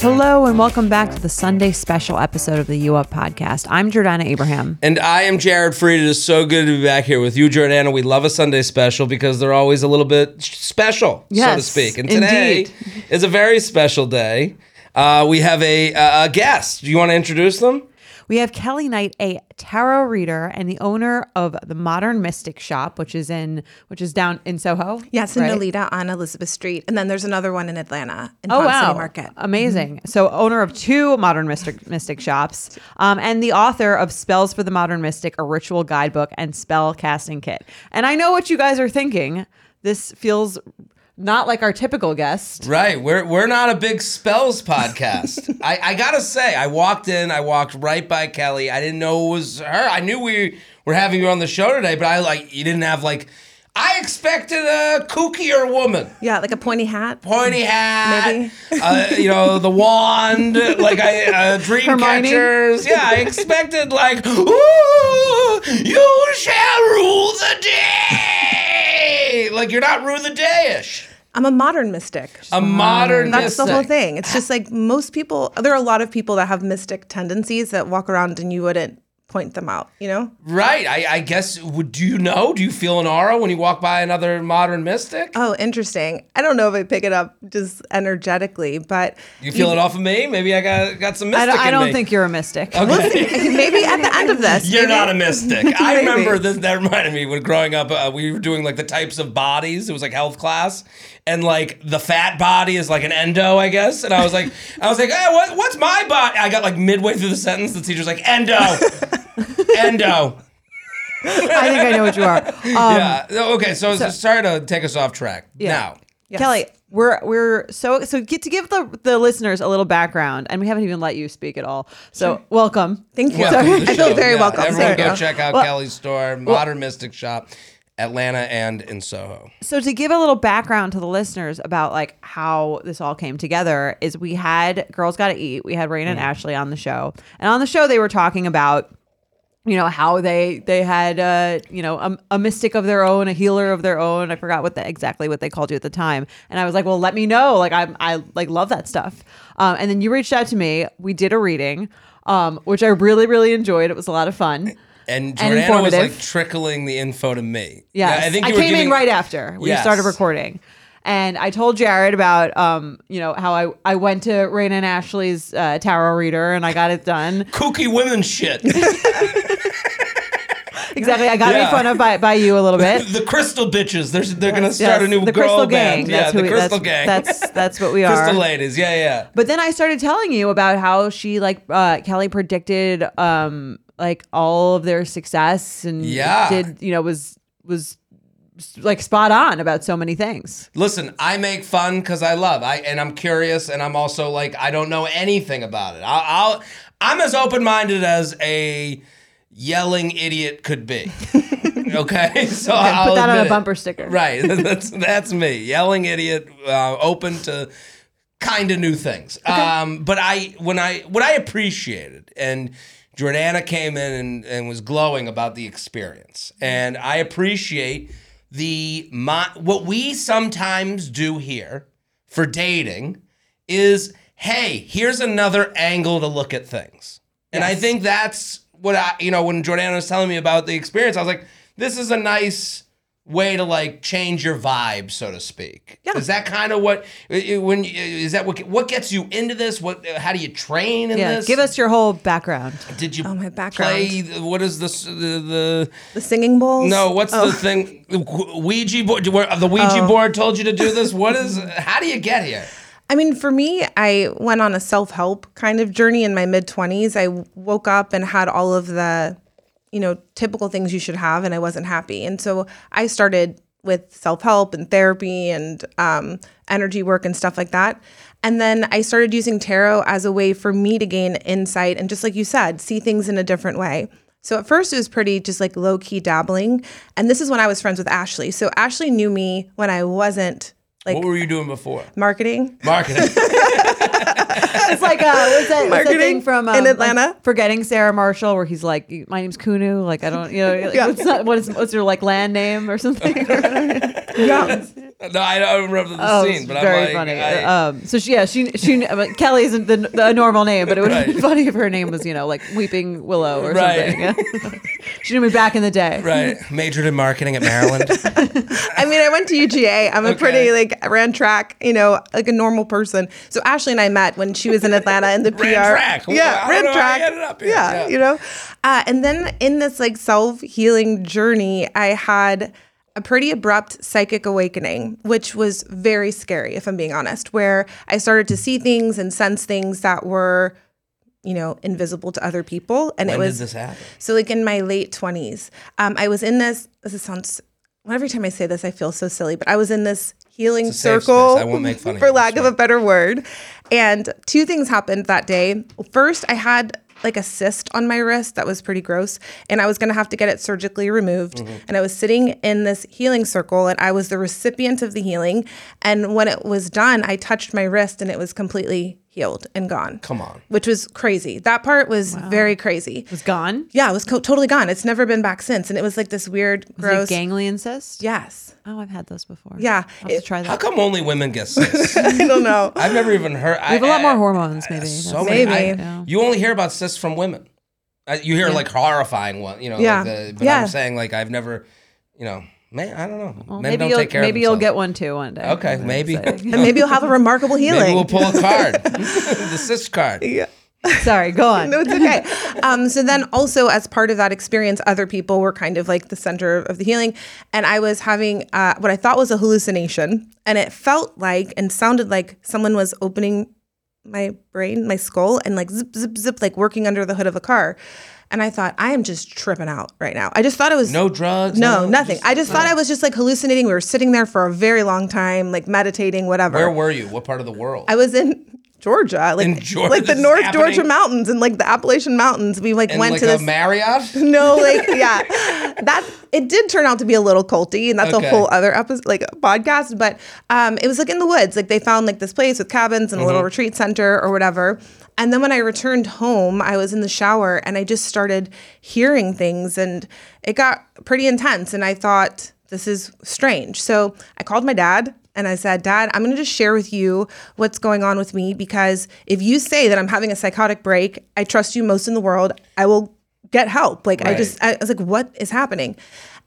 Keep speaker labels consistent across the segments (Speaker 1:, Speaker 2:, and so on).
Speaker 1: Hello and welcome back to the Sunday special episode of the U Up podcast. I'm Jordana Abraham.
Speaker 2: And I am Jared Freed. It is so good to be back here with you, Jordana. We love a Sunday special because they're always a little bit special, so to speak. And today
Speaker 1: indeed.
Speaker 2: is a very special day. Uh, we have a, a guest. Do you want to introduce them?
Speaker 1: We have Kelley Knight, a tarot reader and the owner of the Modern Mystic Shop, which is in which is down in Soho.
Speaker 3: Yes, in
Speaker 1: right?
Speaker 3: Nolita on Elizabeth Street. And then there's another one in Atlanta in
Speaker 1: Oh
Speaker 3: Ponce
Speaker 1: wow!
Speaker 3: City Market.
Speaker 1: Amazing. So, owner of two modern mystic mystic shops, um, and the author of Spells for the Modern Mystic, a ritual guidebook and spell casting kit. And I know what you guys are thinking. This feels not like our typical guest.
Speaker 2: Right. We're, we're not a big spells podcast. I, I got to say, I walked in, I walked right by Kelley. I didn't know it was her. I knew we were having you on the show today, but I like, you didn't have like, I expected a kookier woman.
Speaker 3: Yeah, like a pointy hat.
Speaker 2: pointy hat,
Speaker 3: Maybe.
Speaker 2: uh, you know, the wand, like I, uh, dream
Speaker 1: Hermione?
Speaker 2: catchers. Yeah, I expected like, ooh, you shall rule the day. Like you're not rule the day-ish.
Speaker 3: I'm a modern mystic.
Speaker 2: A modern mystic.
Speaker 3: That's the whole thing. It's just like most people, there are a lot of people that have mystic tendencies that walk around and you wouldn't point them out, you know?
Speaker 2: Right. I, I guess. Would do you know? Do you feel an aura when you walk by another modern mystic?
Speaker 3: Oh, interesting. I don't know if I pick it up just energetically, but
Speaker 2: you feel it off of me? Maybe I got got some
Speaker 1: I
Speaker 2: mystic
Speaker 1: don't, I don't
Speaker 2: me.
Speaker 1: think you're a mystic. Okay.
Speaker 3: maybe at the end of this.
Speaker 2: You're
Speaker 3: maybe-
Speaker 2: not a mystic. I remember this. That reminded me when growing up, uh, we were doing like the types of bodies. It was like health class, and like the fat body is like an endo, I guess. And I was like, I was like, hey, what, what's my body? I got like midway through the sentence, the teacher's like, endo, endo.
Speaker 1: I think I know what you are. Um,
Speaker 2: yeah. Okay. So, sorry to take us off track. Now,
Speaker 3: Yes.
Speaker 1: Kelley, we're we're so so get to give the the listeners a little background, and we haven't even let you speak at all. So welcome.
Speaker 3: Thank you.
Speaker 2: welcome
Speaker 3: I feel very
Speaker 2: Yeah,
Speaker 3: welcome.
Speaker 2: Everyone,
Speaker 3: Thank
Speaker 2: go
Speaker 3: you.
Speaker 2: check out
Speaker 1: Well-
Speaker 2: Kelley's store, Modern Mystic Shop, Atlanta and in Soho.
Speaker 1: So to give a little background to the listeners about like how this all came together is we had Girls Gotta Eat. We had Rain and Ashley on the show, and on the show they were talking about you know how they they had uh you know a, a mystic of their own a healer of their own i forgot what the, exactly what they called you at the time and i was like well let me know like i'm i like love that stuff um, and then you reached out to me we did a reading um, which i really really enjoyed it was a lot of fun
Speaker 2: And
Speaker 1: And
Speaker 2: was like trickling the info to me.
Speaker 1: Yes.
Speaker 2: I think
Speaker 1: I came in right after we
Speaker 2: Yes.
Speaker 1: started recording. And I told Jared about, um, you know, how I, I went to Rayna and Ashley's uh, tarot reader and I got it done.
Speaker 2: kooky women shit.
Speaker 1: Exactly. I got
Speaker 2: Yeah.
Speaker 1: made fun of by, by you a little bit.
Speaker 2: the crystal bitches. They're, they're gonna start
Speaker 1: Yes,
Speaker 2: a new
Speaker 1: the
Speaker 2: girl
Speaker 1: Crystal
Speaker 2: band.
Speaker 1: Gang.
Speaker 2: yeah,
Speaker 1: That's
Speaker 2: the
Speaker 1: we-
Speaker 2: Crystal
Speaker 1: that's,
Speaker 2: Gang.
Speaker 1: That's that's what we are.
Speaker 2: Crystal ladies. Yeah, yeah.
Speaker 1: But then I started telling you about how she like uh, Kelley predicted um like all of their success and
Speaker 2: Yeah.
Speaker 1: did you know was was like spot on about so many things.
Speaker 2: Listen, I make fun because I love. I and I'm curious, and I'm also like I don't know anything about it. I'll, I'll I'm as open minded as a yelling idiot could be. okay, so I'll
Speaker 1: Put that on a
Speaker 2: it.
Speaker 1: bumper sticker.
Speaker 2: Right, that's that's me, yelling idiot, uh, open to kind of new things. Um, but I when I what I appreciated and. Jordana came in and, and was glowing about the experience, and I appreciate the my, what we sometimes do here for dating is hey, here's another angle to look at things. And I think that's what I, you know, when Jordana was telling me about the experience, I was like, this is a nice way to like change your vibe, so to speak.
Speaker 3: Yeah.
Speaker 2: Is that kind of what i- i- when is that what what gets you into this? What how do you train in
Speaker 1: Yeah,
Speaker 2: this?
Speaker 1: give us your whole background.
Speaker 2: Did you
Speaker 3: Oh, my background.
Speaker 2: play? What is this? The, the
Speaker 3: The singing bowls?
Speaker 2: no, what's
Speaker 3: Oh.
Speaker 2: the thing? Ouija board. The Ouija oh. board told you to do this. What is? How do you get here?
Speaker 3: I mean, for me, I went on a self help kind of journey in my mid 20s. I woke up and had all of the, you know, typical things you should have, and I wasn't happy. And so I started with self help and therapy and um, energy work and stuff like that. And then I started using tarot as a way for me to gain insight and just like you said, see things in a different way. So at first it was pretty just like low key dabbling. And this is when I was friends with Ashley. So Ashley knew me when I wasn't like
Speaker 2: what were you doing before?
Speaker 3: marketing.
Speaker 2: Marketing.
Speaker 1: It's like uh, what's that, what's that
Speaker 3: Marketing
Speaker 1: thing from um,
Speaker 3: in
Speaker 1: like,
Speaker 3: Atlanta?
Speaker 1: Forgetting Sarah Marshall, where he's like, "My name's Kunu." Like I don't, you know, like,
Speaker 3: Yeah.
Speaker 1: what's, not, what is what's your like land name or something?
Speaker 3: Yeah.
Speaker 2: No, I don't remember the
Speaker 1: Oh,
Speaker 2: scene,
Speaker 1: it's
Speaker 2: but
Speaker 1: very
Speaker 2: I'm like,
Speaker 1: funny.
Speaker 2: I-
Speaker 1: um, so she, yeah, she, she, I Kelley isn't the, the normal name, but it would have
Speaker 2: Right.
Speaker 1: funny if her name was, you know, like Weeping Willow or
Speaker 2: Right.
Speaker 1: something. Yeah. she knew me back in the day.
Speaker 2: right, majored in marketing at Maryland.
Speaker 3: I mean, I went to UGA. I'm a pretty like ran track, you know, like a normal person. So Ashley and I met when she was in Atlanta in the PR.
Speaker 2: Ran track.
Speaker 3: Yeah,
Speaker 2: I
Speaker 3: ran
Speaker 2: don't know how
Speaker 3: track.
Speaker 2: ended up here.
Speaker 3: Yeah,
Speaker 2: Yeah.
Speaker 3: you know. Uh, and then in this like self healing journey, I had a pretty abrupt psychic awakening, which was very scary, if I'm being honest, where I started to see things and sense things that were, you know, invisible to other people. And
Speaker 2: when
Speaker 3: it was
Speaker 2: did this happen?
Speaker 3: so like in my late 20s, um, I was in this, this sounds, well, every time I say this, I feel so silly, but I was in this healing
Speaker 2: It's a safe
Speaker 3: circle,
Speaker 2: space. I won't make fun of
Speaker 3: for
Speaker 2: you,
Speaker 3: lack of a better word. And two things happened that day. First, I had like a cyst on my wrist that was pretty gross, and I was gonna have to get it surgically removed.
Speaker 2: Mm-hmm.
Speaker 3: And I was sitting in this healing circle, and I was the recipient of the healing. And when it was done, I touched my wrist, and it was completely healed and gone.
Speaker 2: Come on.
Speaker 3: Which was crazy. That part was very crazy.
Speaker 1: It was gone.
Speaker 3: Yeah, it was co- totally gone. It's never been back since, and it was like this weird,
Speaker 1: Was
Speaker 3: gross.
Speaker 1: it ganglion cyst?
Speaker 3: yes.
Speaker 1: Oh, I've had those before.
Speaker 3: Yeah.
Speaker 1: I'll have to
Speaker 3: It-
Speaker 1: try
Speaker 2: How come only women get cysts?
Speaker 3: I don't know.
Speaker 2: I've never even heard.
Speaker 1: We have a lot more hormones, maybe.
Speaker 2: So many.
Speaker 3: Maybe.
Speaker 2: I-
Speaker 1: Yeah.
Speaker 2: you only hear about cysts from women. You hear like horrifying one, you know.
Speaker 3: Yeah.
Speaker 2: Like the, but
Speaker 3: Yeah.
Speaker 2: I'm saying like I've never, you know, man, I don't know.
Speaker 1: Well,
Speaker 2: Men
Speaker 1: maybe
Speaker 2: don't
Speaker 1: you'll
Speaker 2: take care
Speaker 1: maybe
Speaker 2: of
Speaker 1: you'll get one too one day.
Speaker 2: Okay,
Speaker 1: I'm
Speaker 2: maybe.
Speaker 3: And maybe you'll have a remarkable healing.
Speaker 2: Maybe we'll pull a card, the cyst card.
Speaker 3: yeah.
Speaker 1: Sorry, go on.
Speaker 3: No, it's okay. um, so then also as part of that experience, other people were kind of like the center of the healing. And I was having uh, what I thought was a hallucination. And it felt like and sounded like someone was opening my brain, my skull, and like zip, zip, zip, like working under the hood of a car. And I thought, I am just tripping out right now. I just thought it was
Speaker 2: No drugs.
Speaker 3: No, nothing.
Speaker 2: just-
Speaker 3: I just thought I was just like hallucinating. We were sitting there for a very long time, like meditating, whatever.
Speaker 2: Where were you? What part of the world?
Speaker 3: I was in Georgia, like
Speaker 2: In Georgia,
Speaker 3: like the North
Speaker 2: happening?
Speaker 3: Georgia mountains and like the Appalachian Mountains. We like
Speaker 2: In
Speaker 3: went
Speaker 2: like
Speaker 3: to
Speaker 2: a
Speaker 3: this.
Speaker 2: Marriott.
Speaker 3: no, like yeah, that it did turn out to be a little culty, and that's
Speaker 2: Okay.
Speaker 3: a whole other episode, like podcast. But um, it was like in the woods. Like they found like this place with cabins and a
Speaker 2: Mm-hmm.
Speaker 3: little retreat center or whatever. And then when I returned home, I was in the shower and I just started hearing things, and it got pretty intense. And I thought this is strange. So I called my dad. And I said, Dad, I'm going to just share with you what's going on with me because if you say that I'm having a psychotic break, I trust you most in the world. I will get help. Like I just I was like, what is happening?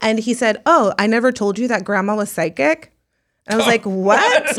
Speaker 3: And he said, Oh, I never told you that grandma was psychic. And I was like, What?
Speaker 2: what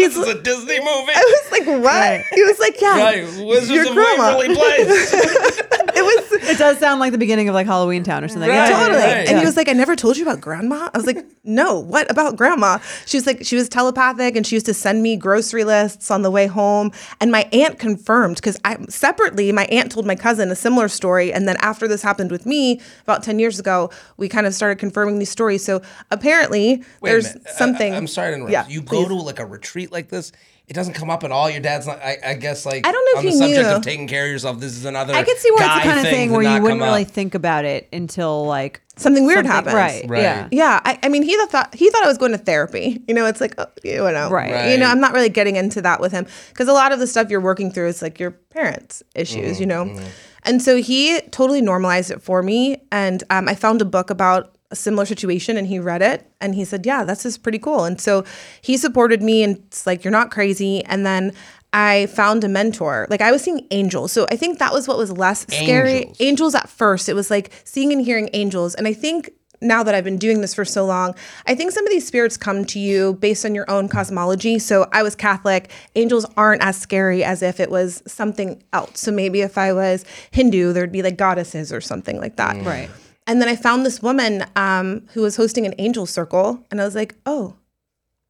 Speaker 2: is this, a Disney movie?
Speaker 3: I was like, What? He was like, Yeah.
Speaker 2: Right, Wizards
Speaker 3: your
Speaker 2: of
Speaker 3: grandma.
Speaker 2: Waverly Place.
Speaker 3: It was
Speaker 1: It does sound like the beginning of like Halloween Town or something.
Speaker 2: Right,
Speaker 1: Yeah,
Speaker 3: totally.
Speaker 2: right.
Speaker 3: And he was like, I never told you about grandma. I was like, no, what about grandma? She was like, she was telepathic and she used to send me grocery lists on the way home. And my aunt confirmed because I separately, my aunt told my cousin a similar story. And then after this happened with me about 10 years ago, we kind of started confirming these stories. So apparently
Speaker 2: Wait
Speaker 3: there's
Speaker 2: minute. Uh, I-
Speaker 3: something.
Speaker 2: I, am sorry to interrupt.
Speaker 3: Yeah,
Speaker 2: you go
Speaker 3: please.
Speaker 2: to like a retreat like this. It doesn't come up at all. Your dad's not. I, I guess like
Speaker 3: I don't know
Speaker 2: on
Speaker 3: if
Speaker 2: the
Speaker 3: he
Speaker 2: subject
Speaker 3: knew.
Speaker 2: of taking care of yourself. This is another.
Speaker 1: I could see where it's the
Speaker 2: guy
Speaker 1: kind of thing where you wouldn't really
Speaker 2: up.
Speaker 1: think about it until like
Speaker 3: Something weird
Speaker 1: something-
Speaker 3: happens.
Speaker 1: Right.
Speaker 2: Right.
Speaker 1: Yeah.
Speaker 3: Yeah, I, I mean, he thought he thought I was going to therapy. You know, it's like, oh, you know,
Speaker 1: Right.
Speaker 3: You know, I'm not really getting into that with him because a lot of the stuff you're working through is like your parents' issues. You know, and so he totally normalized it for me. And um, I found a book about a similar situation, and he read it, and he said, "Yeah, this is pretty cool." And so he supported me, and it's like you're not crazy. And then. I found a mentor. Like I was seeing angels. So I think that was what was less scary
Speaker 2: Angels.
Speaker 3: angels at first. It was like seeing and hearing angels. And I think now that I've been doing this for so long, I think some of these spirits come to you based on your own cosmology. So I was Catholic. Angels aren't as scary as if it was something else. So maybe if I was Hindu, there'd be like goddesses or something like that. Mm.
Speaker 1: Right.
Speaker 3: And then I found this woman um, who was hosting an angel circle. And I was like, oh,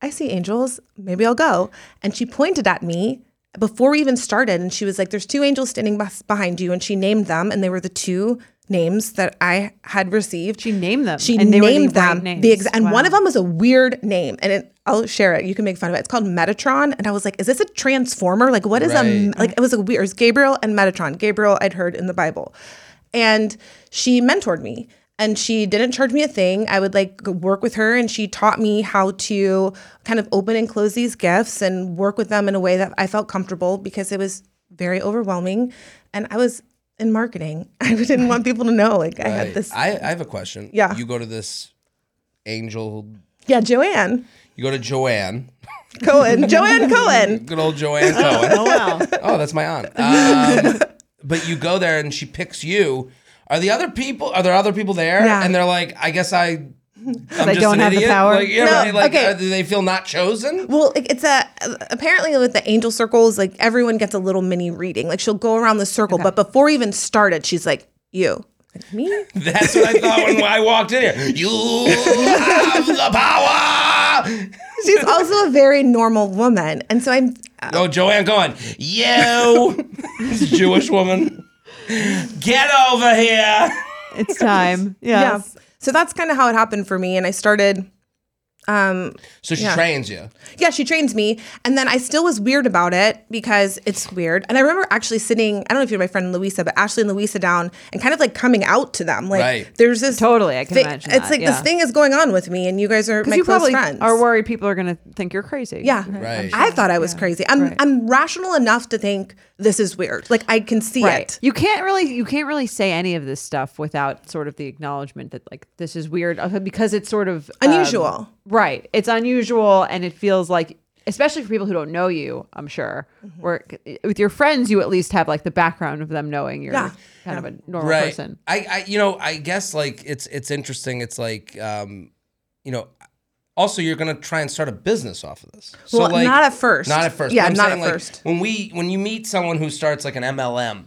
Speaker 3: I see angels. Maybe I'll go. And she pointed at me before we even started. And she was like, there's two angels standing bes- behind you. And she named them. And they were the two names that I had received.
Speaker 1: She named them.
Speaker 3: She
Speaker 1: and they
Speaker 3: named
Speaker 1: were the right
Speaker 3: them.
Speaker 1: names.
Speaker 3: The exa- and one of them was a weird name, and it, I'll share it. You can make fun of it. It's called Metatron, and I was like, "Is this a transformer? Like, what is a like?" It was a weird. It was Gabriel and Metatron. Gabriel, I'd heard in the Bible, and she mentored me. And she didn't charge me a thing. I would like work with her, and she taught me how to kind of open and close these gifts and work with them in a way that I felt comfortable because it was very overwhelming. And I was in marketing. I didn't want people to know like I had this.
Speaker 2: I, I have a question.
Speaker 3: Yeah.
Speaker 2: You go to this angel.
Speaker 3: Yeah, Joanne.
Speaker 2: You go to Joanne.
Speaker 3: Cohen, Joanne Cohen.
Speaker 2: Good old Joanne Cohen.
Speaker 1: Oh wow.
Speaker 2: Oh, that's my aunt. Um, but you go there and she picks you. Are the other people? Are there other people there?
Speaker 3: Yeah.
Speaker 2: And they're like, I guess I. I'm
Speaker 1: They
Speaker 2: just
Speaker 1: don't
Speaker 2: an
Speaker 1: have the power?
Speaker 2: Like, yeah,
Speaker 3: No,
Speaker 2: right, like,
Speaker 3: okay.
Speaker 2: uh, do they feel not chosen?
Speaker 3: Well, it's a apparently with the angel circles, like everyone gets a little mini reading. Like she'll go around the circle, but before even started, she's like, "You, like, me."
Speaker 2: That's what I thought when I walked in here. You have the power.
Speaker 3: She's also a very normal woman, and so I'm.
Speaker 2: Oh, Joanne going, you, Jewish woman, get over here.
Speaker 1: It's time. Yes.
Speaker 3: Yeah. So that's kind of how it happened for me, and I started. Um,
Speaker 2: So she
Speaker 3: Yeah.
Speaker 2: trains you.
Speaker 3: yeah, she trains me, and then I still was weird about it because it's weird. And I remember actually sitting. I don't know if you're my friend Louisa, but Ashley and Louisa down, and kind of like coming out to them. Like,
Speaker 2: Right.
Speaker 3: there's this
Speaker 1: Totally, I can
Speaker 3: thing-
Speaker 1: imagine
Speaker 3: It's
Speaker 1: that,
Speaker 3: like
Speaker 1: yeah.
Speaker 3: this thing is going on with me, and you guys are my
Speaker 1: you
Speaker 3: close
Speaker 1: probably
Speaker 3: friends.
Speaker 1: are worried people are going to think you're crazy.
Speaker 3: Yeah.
Speaker 2: Right.
Speaker 3: I thought I was crazy. I'm
Speaker 1: Right.
Speaker 3: I'm rational enough to think this is weird. Like I can see
Speaker 1: Right.
Speaker 3: it.
Speaker 1: You can't really you can't really say any of this stuff without sort of the acknowledgement that like this is weird uh, because it's sort of um,
Speaker 3: Unusual.
Speaker 1: right. It's unusual and it feels like especially for people who don't know you, I'm sure.
Speaker 3: Mm-hmm.
Speaker 1: Where with your friends you at least have like the background of them knowing you're
Speaker 3: Yeah.
Speaker 1: kind of a normal
Speaker 2: right.
Speaker 1: person.
Speaker 2: I, I, you know, I guess like it's it's interesting. It's like, um, you know, also you're gonna try and start a business off of this. So
Speaker 3: Well,
Speaker 2: like,
Speaker 3: not at first.
Speaker 2: Not at first.
Speaker 3: Yeah,
Speaker 2: I'm
Speaker 3: not
Speaker 2: saying,
Speaker 3: at
Speaker 2: like,
Speaker 3: first.
Speaker 2: When we when you meet someone who starts like an MLM.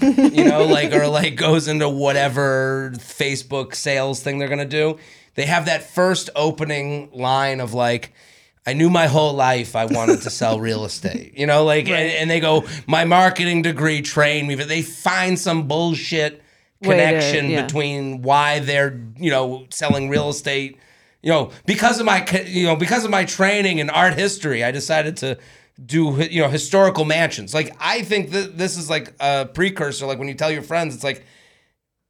Speaker 2: you know, like or like goes into whatever Facebook sales thing they're gonna do. They have that first opening line of like, I knew my whole life I wanted to sell real estate. You know, like, and, and they go, my marketing degree trained me, but they find some bullshit
Speaker 1: Way to-
Speaker 2: connection
Speaker 1: yeah.
Speaker 2: between why they're, you know, selling real estate. You know, because of my, you know, because of my training in art history, I decided to do, you know, historical mansions. Like, I think that this is like a precursor. Like when you tell your friends, it's like,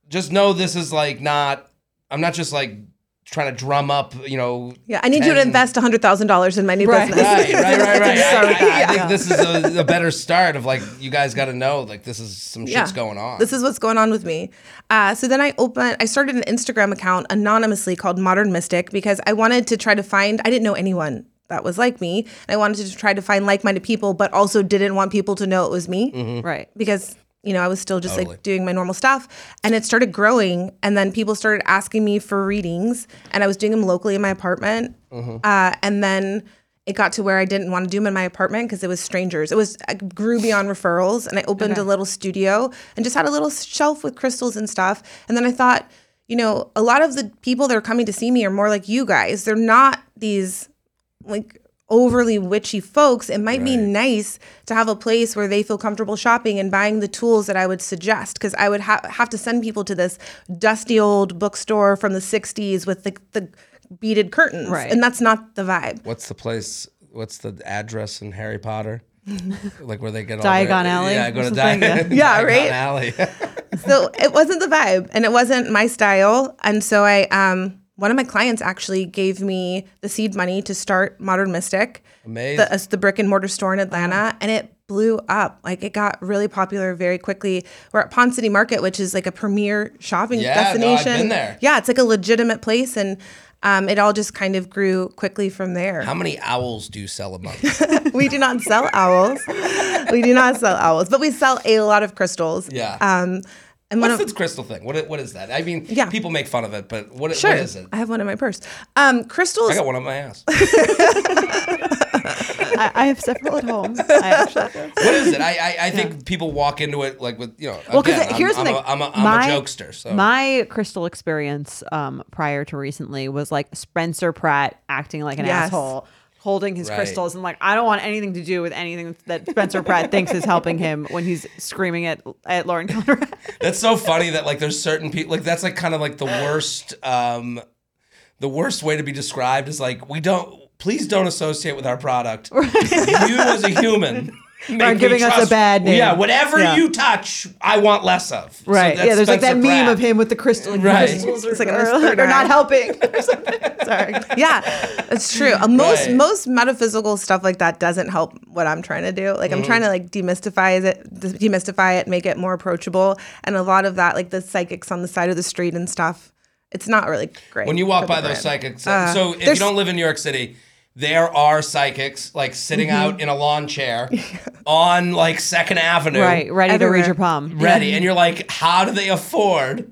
Speaker 2: just know this is like not. I'm not just like trying to drum up. You know.
Speaker 3: Yeah, I need you to
Speaker 2: 10
Speaker 3: invest hundred thousand dollars in my new
Speaker 1: Right.
Speaker 3: business.
Speaker 2: Right, right, right, right.
Speaker 1: Start
Speaker 2: I,
Speaker 1: with
Speaker 2: I- I think
Speaker 1: yeah.
Speaker 2: this is a, a better start of like you guys got to know like this is some shit's going on.
Speaker 3: This is what's going on with me. Uh, so then I opened, I started an Instagram account anonymously called Modern Mystic because I wanted to try to find, I didn't know anyone that was like me. And I wanted to try to find like minded people, but also didn't want people to know it was me
Speaker 2: Mm-hmm.
Speaker 1: Right.
Speaker 3: because, you know, I was still just
Speaker 2: Totally.
Speaker 3: like doing my normal stuff. And it started growing. And then people started asking me for readings. And I was doing them locally in my apartment.
Speaker 2: Mm-hmm.
Speaker 3: Uh, and then it got to where I didn't want to do them in my apartment because it was strangers. It was I grew beyond referrals, and I opened a little studio and just had a little shelf with crystals and stuff. And then I thought, you know, a lot of the people that are coming to see me are more like you guys. They're not these like overly witchy folks. It might be nice to have a place where they feel comfortable shopping and buying the tools that I would suggest because I would ha- have to send people to this dusty old bookstore from the 60s with the, the beaded curtains.
Speaker 1: Right.
Speaker 3: And that's not the vibe.
Speaker 2: What's the place? What's the address in Harry Potter? like where they get all
Speaker 1: Diagon
Speaker 2: their,
Speaker 1: Alley
Speaker 2: Yeah, go to Diagon,
Speaker 3: yeah. Yeah,
Speaker 2: Diagon
Speaker 3: right?
Speaker 2: Alley.
Speaker 3: so it wasn't the vibe and it wasn't my style and so i um one of my clients actually gave me the seed money to start modern mystic
Speaker 2: Amazing.
Speaker 3: the, uh, the brick and mortar store in atlanta and it blew up like it got really popular very quickly we're at Ponce city market which is like a premier shopping
Speaker 2: Yeah, no, I've
Speaker 3: destination
Speaker 2: been there.
Speaker 3: yeah it's like a legitimate place and um, it all just kind of grew quickly from there
Speaker 2: How many owls do you sell a month?
Speaker 3: we do not sell owls we do not sell owls but we sell a lot of crystals
Speaker 2: Yeah.
Speaker 3: um and
Speaker 2: What's
Speaker 3: of
Speaker 2: this crystal thing? What what is that? I mean,
Speaker 3: Yeah.
Speaker 2: people make fun of it, but what,
Speaker 3: Sure.
Speaker 2: what is it?
Speaker 3: I have one in my purse. Um, crystals.
Speaker 2: I got one on my ass.
Speaker 1: I, I have several at home. I actually do.
Speaker 2: What is it? I I, I think people walk into it like with you know.
Speaker 1: Well, because
Speaker 2: again,
Speaker 1: here's
Speaker 2: I'm,
Speaker 1: the
Speaker 2: I'm
Speaker 1: thing.
Speaker 2: A, I'm, a, I'm
Speaker 1: my,
Speaker 2: a jokester. So
Speaker 1: my crystal experience um, prior to recently was like Spencer Pratt acting like an
Speaker 3: Yes.
Speaker 1: asshole, holding his
Speaker 2: Right.
Speaker 1: crystals and like I don't want anything to do with anything that Spencer Pratt thinks is helping him when he's screaming at at Lauren Conrad.
Speaker 2: That's so funny that like there's certain people like that's like kind of like the worst um the worst way to be described is like we don't please don't associate with our product. you as a human make me
Speaker 1: giving us a bad name.
Speaker 2: Yeah, whatever
Speaker 1: Yeah.
Speaker 2: you touch, I want less of.
Speaker 1: Right.
Speaker 2: that's
Speaker 1: yeah, there's like that
Speaker 2: Spencer
Speaker 1: meme of him with the crystal. Like,
Speaker 2: Right.
Speaker 1: Crystals are,
Speaker 3: It's like in
Speaker 1: are,
Speaker 3: his
Speaker 1: are
Speaker 3: third
Speaker 1: not helping. or something. Sorry.
Speaker 3: yeah, it's true. Uh, Most
Speaker 2: Right.
Speaker 3: most metaphysical stuff like that doesn't help what I'm trying to do. Like I'm trying to like demystify it, demystify it, make it more approachable. And a lot of that, like the psychics on the side of the street and stuff, it's not really great.
Speaker 2: when you walk by those psychics.
Speaker 3: Uh,
Speaker 2: so if you don't live in New York City, there are psychics like sitting
Speaker 3: Mm-hmm.
Speaker 2: out in a lawn chair on like Second Avenue,
Speaker 1: Right. Ready to read your palm.
Speaker 2: ready, and you're like, how do they afford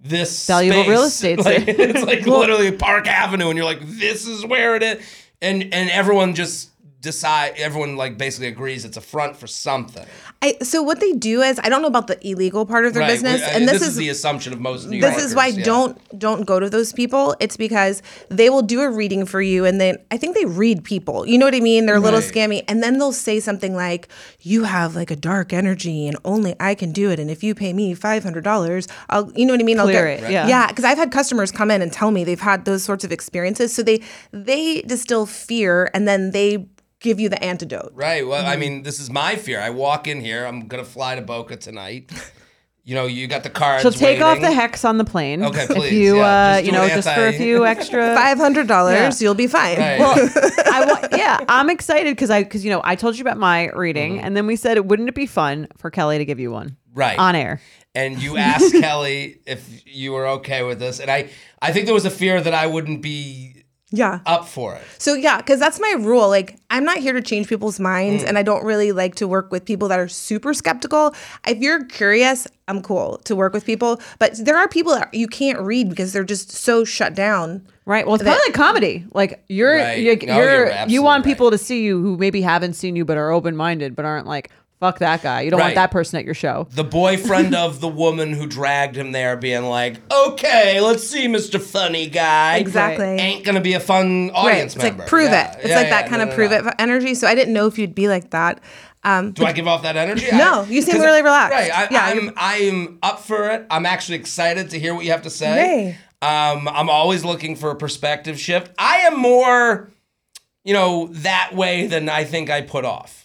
Speaker 2: this
Speaker 1: Valuable
Speaker 2: space?
Speaker 1: real estate.
Speaker 2: Like, it's like literally Park Avenue, and you're like, this is where it is, and and everyone just decide. Everyone like basically agrees it's a front for something.
Speaker 3: I, so what they do is I don't know about the illegal part of their
Speaker 2: Right.
Speaker 3: business,
Speaker 2: we-
Speaker 3: and this,
Speaker 2: is,
Speaker 3: is
Speaker 2: the assumption of most New
Speaker 3: this
Speaker 2: Yorkers.
Speaker 3: is why
Speaker 2: yeah.
Speaker 3: don't don't go to those people it's because they will do a reading for you and then i think they read people you know what i mean they're a little
Speaker 2: Right.
Speaker 3: scammy and then they'll say something like you have like a dark energy and only i can do it and if you pay me $500 i'll you know what i mean
Speaker 1: Clear
Speaker 3: i'll get
Speaker 1: it, yeah.
Speaker 3: yeah because i've had customers come in and tell me they've had those sorts of experiences so they they distill fear and then they give you the antidote
Speaker 2: Right. Well,
Speaker 3: Mm-hmm.
Speaker 2: I mean, this is my fear. I walk in here. I'm gonna fly to Boca tonight. You know, you got the cards.
Speaker 1: So take off the hex on the plane.
Speaker 2: Okay,
Speaker 1: If you,
Speaker 2: yeah,
Speaker 1: uh, you know,
Speaker 2: an
Speaker 1: just for a few extra.
Speaker 3: $500
Speaker 1: Yeah.
Speaker 3: you'll be fine
Speaker 2: Right.
Speaker 1: I wa- yeah, I'm excited because I because you know I told you about my reading,
Speaker 2: Mm-hmm.
Speaker 1: and then we said, wouldn't it be fun for Kelley to give you one
Speaker 2: Right.
Speaker 1: on air?
Speaker 2: and you asked Kelley if you were okay with this, and I, I think there was a fear that I wouldn't be
Speaker 3: yeah
Speaker 2: up for it.
Speaker 3: So yeah, because that's my rule. Like I'm not here to change people's minds,
Speaker 2: Mm.
Speaker 3: and I don't really like to work with people that are super skeptical. If you're curious, I'm cool to work with people. But there are people that you can't read because they're just so shut down.
Speaker 1: Right. Well, it's kind of like comedy. Like you're
Speaker 2: Right.
Speaker 1: you're,
Speaker 2: No,
Speaker 1: you're
Speaker 2: you're
Speaker 1: you
Speaker 2: absolutely
Speaker 1: want
Speaker 2: right.
Speaker 1: people to see you who maybe haven't seen you but are open minded but aren't like fuck that guy. You don't
Speaker 2: Right.
Speaker 1: want that person at your show.
Speaker 2: The boyfriend of the woman who dragged him there, being like, "Okay, let's see, Mister Funny Guy."
Speaker 3: Exactly.
Speaker 2: Ain't gonna be a fun
Speaker 3: Right.
Speaker 2: audience
Speaker 3: It's
Speaker 2: member.
Speaker 3: like prove
Speaker 2: Yeah.
Speaker 3: it. It's
Speaker 2: Yeah,
Speaker 3: like
Speaker 2: yeah,
Speaker 3: that kind
Speaker 2: no,
Speaker 3: of
Speaker 2: no,
Speaker 3: prove
Speaker 2: no.
Speaker 3: it energy. So I didn't know if you'd be like that. Um,
Speaker 2: Do I give off that energy?
Speaker 3: No,
Speaker 2: I-
Speaker 3: you seem
Speaker 2: 'cause-
Speaker 3: really relaxed.
Speaker 2: Right. I,
Speaker 3: Yeah,
Speaker 2: I'm I'm up for it. I'm actually excited to hear what you have to say.
Speaker 3: Yay.
Speaker 2: Um, I'm always looking for a perspective shift. I am more, you know, that way than I think I put off.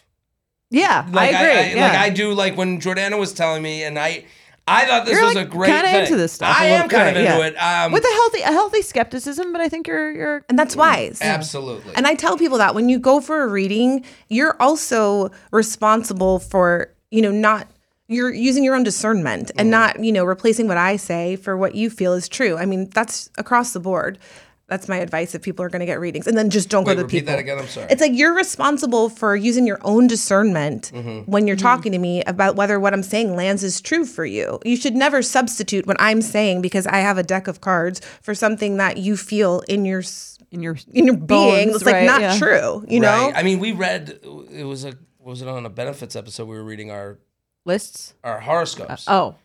Speaker 1: Yeah,
Speaker 2: Like
Speaker 1: I agree. yeah.
Speaker 2: like I do. Like when Jordana was telling me, and I, I thought this
Speaker 1: You're,
Speaker 2: was
Speaker 1: like,
Speaker 2: a great
Speaker 1: kinda into this stuff a
Speaker 2: I
Speaker 1: little-
Speaker 2: am kind of into
Speaker 1: yeah.
Speaker 2: it. Um,
Speaker 1: with a healthy a healthy skepticism, but I think you're you're
Speaker 3: and that's wise.
Speaker 2: absolutely.
Speaker 3: And I tell people that when you go for a reading, you're also responsible for, you know, not you're using your own discernment and not, you know, replacing what I say for what you feel is true. I mean, that's across the board. That's my advice if people are going to get readings. And then just don't
Speaker 2: Wait,
Speaker 3: go to
Speaker 2: repeat
Speaker 3: people.
Speaker 2: that again. I'm sorry.
Speaker 3: It's like you're responsible for using your own discernment
Speaker 2: Mm-hmm.
Speaker 3: when you're talking to me about whether what I'm saying lands is true for you. You should never substitute what I'm saying because I have a deck of cards for something that you feel in your
Speaker 1: in your
Speaker 3: in your being
Speaker 1: It's
Speaker 3: that's like
Speaker 1: right,
Speaker 3: not
Speaker 1: yeah.
Speaker 3: true. You know?
Speaker 2: Right. I mean, we read. It was a was it on a benefits episode? We were reading our
Speaker 1: lists.
Speaker 2: our horoscopes.
Speaker 1: Oh,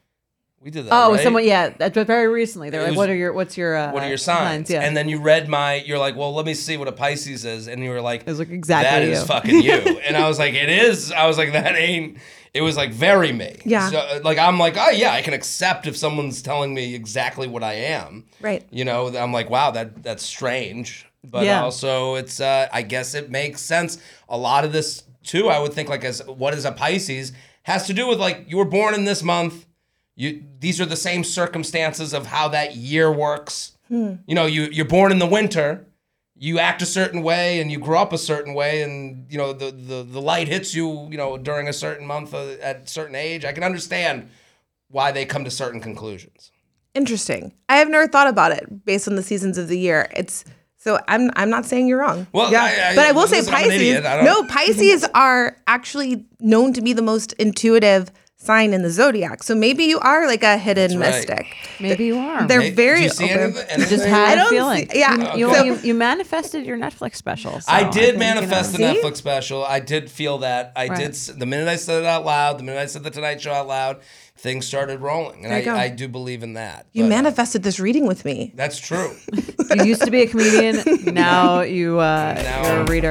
Speaker 2: we did that.
Speaker 1: oh,
Speaker 2: right?
Speaker 1: someone yeah, that very recently. They're
Speaker 2: It
Speaker 1: like,
Speaker 2: was-
Speaker 1: what are your what's your uh,
Speaker 2: What are your signs?
Speaker 1: Yeah,
Speaker 2: And then you read my. You're like, well, let me see what a Pisces is, and you were like,
Speaker 1: It was like exactly
Speaker 2: that is
Speaker 1: you.
Speaker 2: fucking you. and I was like, it is. I was like, that ain't. It was like very me.
Speaker 3: Yeah.
Speaker 2: So, uh, like I'm like, oh yeah, I can accept if someone's telling me exactly what I am.
Speaker 3: Right.
Speaker 2: You know, I'm like, wow, that that's strange. But
Speaker 1: Yeah.
Speaker 2: also, it's. uh I guess it makes sense. A lot of this too, I would think, like as what is a Pisces has to do with like you were born in this month. You these are the same circumstances of how that year works. You know, you you're born in the winter, you act a certain way, and you grow up a certain way, and you know the the, the light hits you, you know, during a certain month uh, at a certain age. I can understand why they come to certain conclusions.
Speaker 3: Interesting. I have never thought about it based on the seasons of the year. It's so I'm I'm not saying you're wrong.
Speaker 2: Well,
Speaker 3: yeah,
Speaker 2: I- I-
Speaker 3: but I will say
Speaker 2: listen, I'm
Speaker 3: Pisces.
Speaker 2: I
Speaker 3: No, Pisces are actually known to be the most intuitive sign in the zodiac. So maybe you are like a hidden
Speaker 2: right.
Speaker 3: mystic.
Speaker 1: Maybe you are.
Speaker 3: They're
Speaker 2: Hey,
Speaker 3: very
Speaker 2: do you see
Speaker 3: open.
Speaker 2: anything- anything?
Speaker 1: just had
Speaker 3: I
Speaker 1: a
Speaker 3: don't
Speaker 1: feeling.
Speaker 3: see- yeah.
Speaker 1: You, you,
Speaker 3: Okay.
Speaker 1: you, you manifested your Netflix special. so
Speaker 2: I did
Speaker 1: you
Speaker 2: manifest
Speaker 1: know.
Speaker 2: the
Speaker 3: See?
Speaker 2: Netflix special. I did feel that. I
Speaker 1: Right.
Speaker 2: did. The minute I said it out loud, the minute I said the Tonight Show out loud, things started rolling, and
Speaker 3: There you go.
Speaker 2: I, I do believe in that.
Speaker 3: You
Speaker 2: But, uh,
Speaker 3: manifested this reading with me.
Speaker 2: That's true.
Speaker 1: You used to be a comedian. Now you uh,
Speaker 2: Now-
Speaker 1: you're a reader.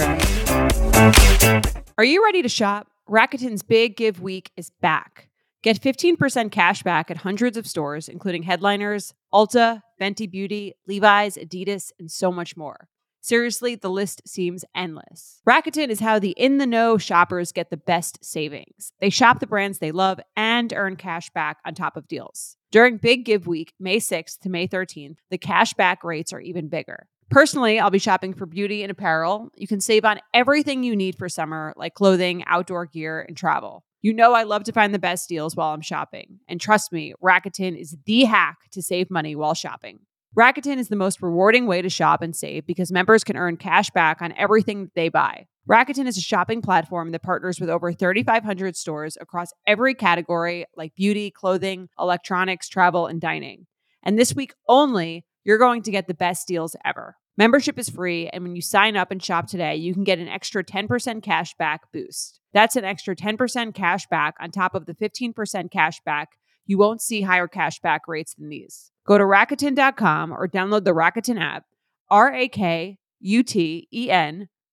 Speaker 1: Are you ready to shop? Rakuten's Big Give Week is back. Get 15% cash back at hundreds of stores, including Headliners, Ulta, Fenty Beauty, Levi's, Adidas, and so much more. Seriously, the list seems endless. Rakuten is how the in the know shoppers get the best savings. They shop the brands they love and earn cash back on top of deals. During Big Give Week, May 6th to May 13th, the cash back rates are even bigger. Personally, I'll be shopping for beauty and apparel. You can save on everything you need for summer, like clothing, outdoor gear, and travel. You know, I love to find the best deals while I'm shopping. And trust me, Rakuten is the hack to save money while shopping. Rakuten is the most rewarding way to shop and save because members can earn cash back on everything they buy. Rakuten is a shopping platform that partners with over 3,500 stores across every category like beauty, clothing, electronics, travel, and dining. And this week only, you're going to get the best deals ever. Membership is free, and when you sign up and shop today, you can get an extra 10% cash back boost. That's an extra 10% cash back on top of the 15% cash back. You won't see higher cash back rates than these. Go to Rakuten.com or download the Rakuten app. R A K U T E N.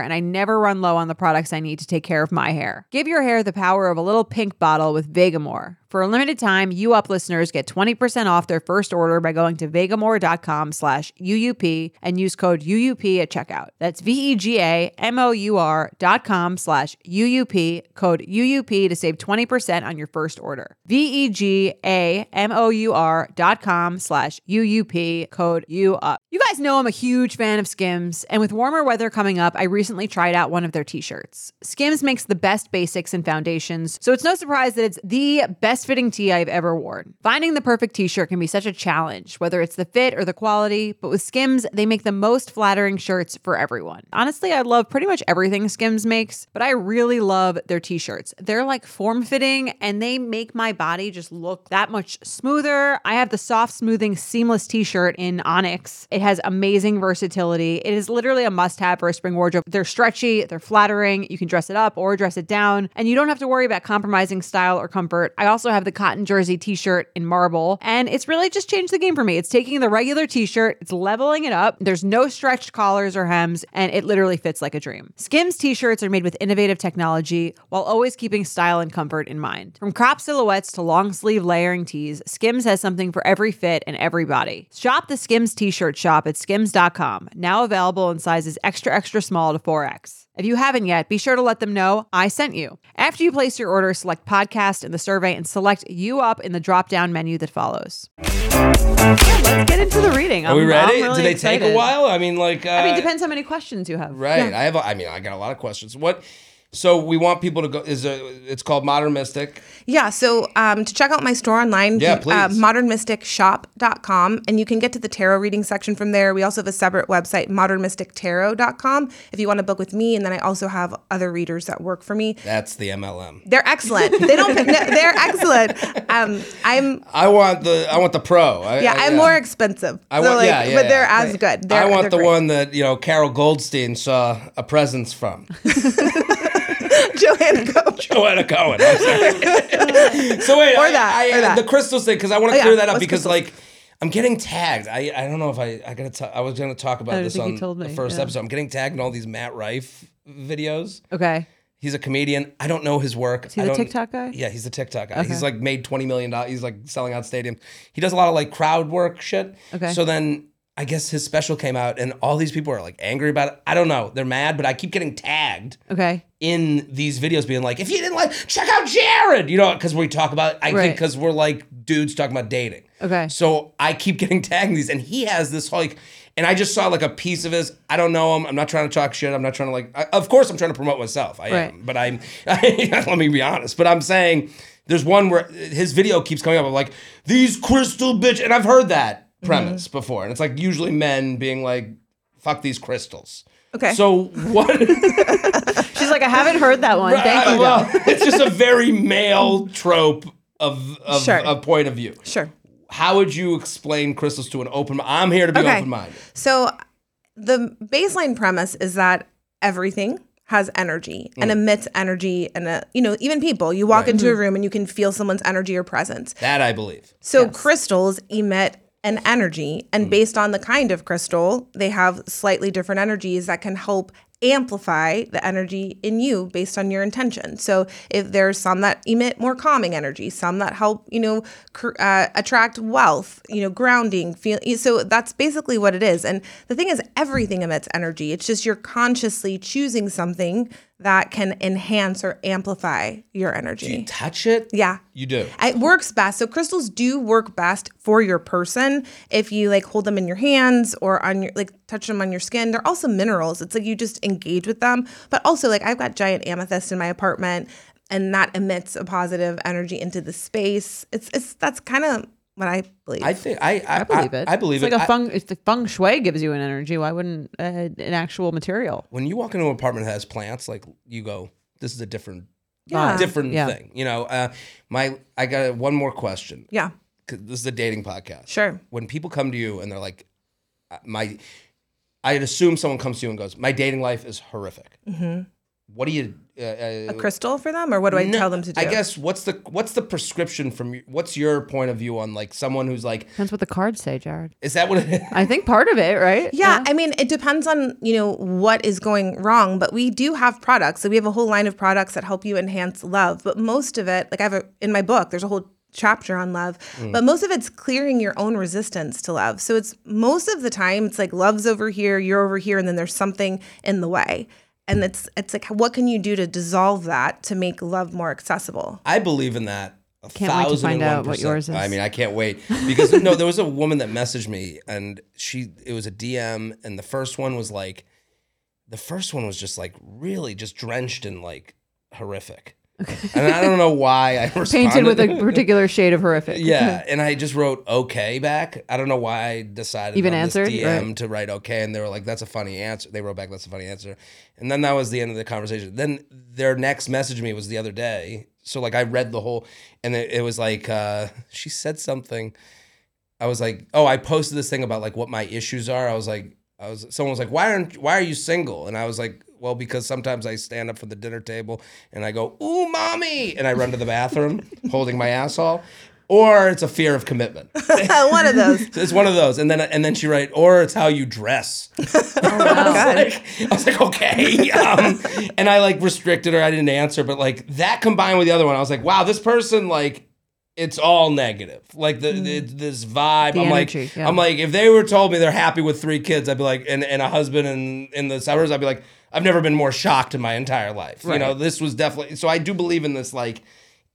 Speaker 1: and I never run low on the products I need to take care of my hair. Give your hair the power of a little pink bottle with Vegamour. For a limited time, you up listeners get 20% off their first order by going to vegamour.com slash UUP and use code UUP at checkout. That's V-E-G-A-M-O-U-R dot com slash UUP, code UUP to save 20% on your first order. V-E-G-A-M-O-U-R dot com slash UUP, code UUP. You guys know I'm a huge fan of Skims, and with warmer weather coming up, I recently tried out one of their t-shirts. Skims makes the best basics and foundations, so it's no surprise that it's the best fitting tee I've ever worn. Finding the perfect t-shirt can be such a challenge, whether it's the fit or the quality, but with Skims, they make the most flattering shirts for everyone. Honestly, I love pretty much everything Skims makes, but I really love their t-shirts. They're like form-fitting and they make my body just look that much smoother. I have the soft smoothing seamless t-shirt in Onyx. It has amazing versatility. It is literally a must-have for a spring wardrobe. They're stretchy, they're flattering, you can dress it up or dress it down, and you don't have to worry about compromising style or comfort. I also have the cotton jersey t-shirt in marble, and it's really just changed the game for me. It's taking the regular t-shirt, it's leveling it up. There's no stretched collars or hems, and it literally fits like a dream. Skims t-shirts are made with innovative technology while always keeping style and comfort in mind. From crop silhouettes to long sleeve layering tees, Skims has something for every fit and every body. Shop the Skims t-shirt shop at skims.com, now available in sizes extra extra small to 4X. If you haven't yet, be sure to let them know I sent you. After you place your order, select podcast in the survey and select you up in the drop down menu that follows. let's get into the reading.
Speaker 2: Are we
Speaker 1: I'm-
Speaker 2: ready?
Speaker 1: I'm really
Speaker 2: Do they take a while? I mean, like. Uh,
Speaker 1: I mean, depends how many questions you have.
Speaker 2: Right. I have. A, I mean, I got a lot of questions. What? So we want people to go. Is a. It's called Modern Mystic.
Speaker 3: Yeah, so um, to check out my store online,
Speaker 2: Yeah,
Speaker 3: uh,
Speaker 2: please.
Speaker 3: modernmysticshop.com, and you can get to the tarot reading section from there. We also have a separate website, modernmystictarot.com, if you want to book with me. And then I also have other readers that work for me.
Speaker 2: That's the MLM.
Speaker 3: They're excellent. they don't. no, they're excellent. Um, I'm.
Speaker 2: I want the. I want the pro. I,
Speaker 3: Yeah,
Speaker 2: I,
Speaker 3: I'm more expensive.
Speaker 2: I
Speaker 3: so
Speaker 2: want-
Speaker 3: like,
Speaker 2: yeah, yeah,
Speaker 3: but they're
Speaker 2: yeah.
Speaker 3: as good. They're,
Speaker 2: I want the
Speaker 3: great.
Speaker 2: one that you know Carol Goldstein saw a presence from.
Speaker 3: Joanna Cohen.
Speaker 2: Joanna Cohen. I'm sorry. so wait,
Speaker 3: Or
Speaker 2: I-
Speaker 3: that,
Speaker 2: I,
Speaker 3: or that.
Speaker 2: the crystals thing because I want to
Speaker 3: Oh, yeah,
Speaker 2: clear that up
Speaker 3: what's
Speaker 2: because
Speaker 3: crystals?
Speaker 2: like I'm getting tagged. I I don't know if I I gotta. T- I was gonna talk about this on
Speaker 1: told
Speaker 2: the first
Speaker 1: yeah.
Speaker 2: episode. I'm getting tagged in all these Matt Rife videos.
Speaker 1: Okay.
Speaker 2: He's a comedian. I don't know his work.
Speaker 1: Is he
Speaker 2: I
Speaker 1: the
Speaker 2: don't-
Speaker 1: TikTok guy?
Speaker 2: Yeah, he's the TikTok guy.
Speaker 1: Okay.
Speaker 2: He's like made twenty million dollars. He's like selling out stadiums. He does a lot of like crowd work shit.
Speaker 1: Okay.
Speaker 2: So then I guess his special came out, and all these people are like angry about it. I don't know. They're mad, but I keep getting tagged
Speaker 1: Okay.
Speaker 2: in these videos, being like, "If you didn't like, check out Jared," you know, because we talk about. I
Speaker 1: Right.
Speaker 2: think because we're like dudes talking about dating.
Speaker 1: Okay.
Speaker 2: So I keep getting tagged in these, and he has this like, and I just saw like a piece of his. I don't know him. I'm not trying to talk shit. I'm not trying to like. I, of course, I'm trying to promote myself. I
Speaker 1: Right.
Speaker 2: am, but I'm. let me be honest. But I'm saying there's one where his video keeps coming up of like these crystal bitch, and I've heard that Mm-hmm. premise mm-hmm. before, and it's like usually men being like, "Fuck these crystals."
Speaker 3: Okay.
Speaker 2: So what?
Speaker 1: She's like, I haven't heard that one. Thank you.
Speaker 2: well, it's just a very male trope of of
Speaker 3: Sure.
Speaker 2: a point of view.
Speaker 3: Sure.
Speaker 2: How would you explain crystals to an open? I'm here to be
Speaker 3: Okay.
Speaker 2: open minded.
Speaker 3: So the baseline premise is that everything has energy and mm. emits energy and uh, you know even people you walk
Speaker 2: Right.
Speaker 3: into a mm-hmm. room and you can feel someone's energy or presence
Speaker 2: That I believe.
Speaker 3: so crystals emit an energy. And
Speaker 2: Mm.
Speaker 3: based on the kind of crystal they have slightly different energies that can help amplify the energy in you based on your intention. So if there's some that emit more calming energy some that help you know cr- uh, attract wealth you know grounding feel so that's basically what it is. And the thing is everything emits energy. It's just you're consciously choosing something that can enhance or amplify your energy
Speaker 2: You touch it.
Speaker 3: yeah
Speaker 2: You do.
Speaker 3: it works best. So crystals do work best for your person if you like hold them in your hands or on your like touch them on your skin. They're also minerals. It's like you just engage with them. But also like I've got giant amethyst in my apartment and that emits a positive energy into the space. It's it's that's kind of what I believe.
Speaker 2: I think I I,
Speaker 1: I believe it.
Speaker 2: I, believe
Speaker 1: it's
Speaker 2: it.
Speaker 1: like a
Speaker 2: I-
Speaker 1: feng. If the feng shui gives you an energy, why wouldn't uh, an actual material?
Speaker 2: when you walk into an apartment that has plants, like you go, this is a different,
Speaker 3: Yeah.
Speaker 2: different
Speaker 1: Yeah.
Speaker 2: thing. You know, uh, my I got one more question.
Speaker 3: yeah,
Speaker 2: 'Cause This is a dating podcast.
Speaker 3: sure.
Speaker 2: When people come to you and they're like, uh, my, I'd assume someone comes to you and goes, my dating life is horrific. What do you? Uh, uh,
Speaker 3: A crystal for them or what do I
Speaker 2: No,
Speaker 3: tell them to do?
Speaker 2: I guess what's the what's the prescription from you? What's your point of view on like someone who's like,
Speaker 1: Depends what the cards say, Jared.
Speaker 2: is that what it is?
Speaker 1: I think part of it, right?
Speaker 3: Yeah, I mean, it depends on, you know, what is going wrong, but we do have products. So we have a whole line of products that help you enhance love, but most of it, like I have a in my book, there's a whole chapter on love, but most of it's clearing your own resistance to love. So it's most of the time it's like love's over here, you're over here and then there's something in the way. And it's it's like what can you do to dissolve that to make love more accessible?
Speaker 2: I believe in that. A
Speaker 1: Can't wait to find
Speaker 2: and one
Speaker 1: out what yours is.
Speaker 2: I mean, I can't wait because no, there was a woman that messaged me, and she it was a DM, and the first one was like, the first one was just like really just drenched in like horrific, and I don't know why I.
Speaker 1: Painted with a particular shade of horrific.
Speaker 2: Yeah, and I just wrote okay back. I don't know why I decided
Speaker 1: Even answered?
Speaker 2: DM
Speaker 1: Right.
Speaker 2: to write okay, and they were like, "That's a funny answer." They wrote back, "That's a funny answer," and then that was the end of the conversation. Then their next message to me was the other day, so like I read the whole, and it, it was like uh, she said something. I was like, "Oh, I posted this thing about like what my issues are." I was like, I was someone was like, "Why aren't Why are you single?" And I was like. Well, because sometimes I stand up from the dinner table and I go, "Ooh, mommy," and I run to the bathroom holding my asshole, or it's a fear of commitment.
Speaker 3: One of those.
Speaker 2: It's one of those, and then and then she write, or it's how you dress. I, was like, I was like, okay, um, and I like restricted her. I didn't answer, but like that combined with the other one, I was like, wow, this person like. It's all negative, like the, the this vibe.
Speaker 1: The
Speaker 2: I'm
Speaker 1: energy,
Speaker 2: like,
Speaker 1: yeah.
Speaker 2: I'm like, if they were told me they're happy with three kids, I'd be like, and, and a husband in in the suburbs, I'd be like, I've never been more shocked in my entire life. You know, this was definitely. So I do believe in this. Like,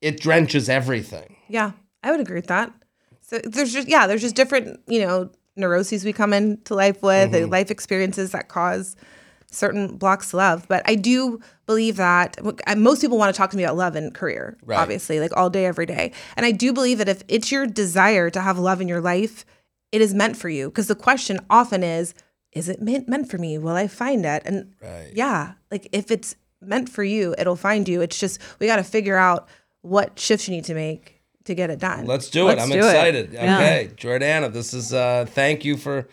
Speaker 2: it drenches everything.
Speaker 3: Yeah, I would agree with that. So there's just yeah, there's just different you know neuroses we come into life with,
Speaker 2: Mm-hmm.
Speaker 3: life experiences that cause certain blocks to love. But I do believe that most people want to talk to me about love and career,
Speaker 2: Right.
Speaker 3: obviously, like all day, every day. And I do believe that if it's your desire to have love in your life, it is meant for you. Because the question often is, is it meant meant for me? Will I find it? And
Speaker 2: Right.
Speaker 3: yeah, like if it's meant for you, it'll find you. It's just we got to figure out what shifts you need to make to get it done.
Speaker 2: Let's do
Speaker 1: Let's
Speaker 2: it. I'm
Speaker 1: do it.
Speaker 2: excited.
Speaker 1: Yeah.
Speaker 2: Okay, Jordana, this is uh thank you for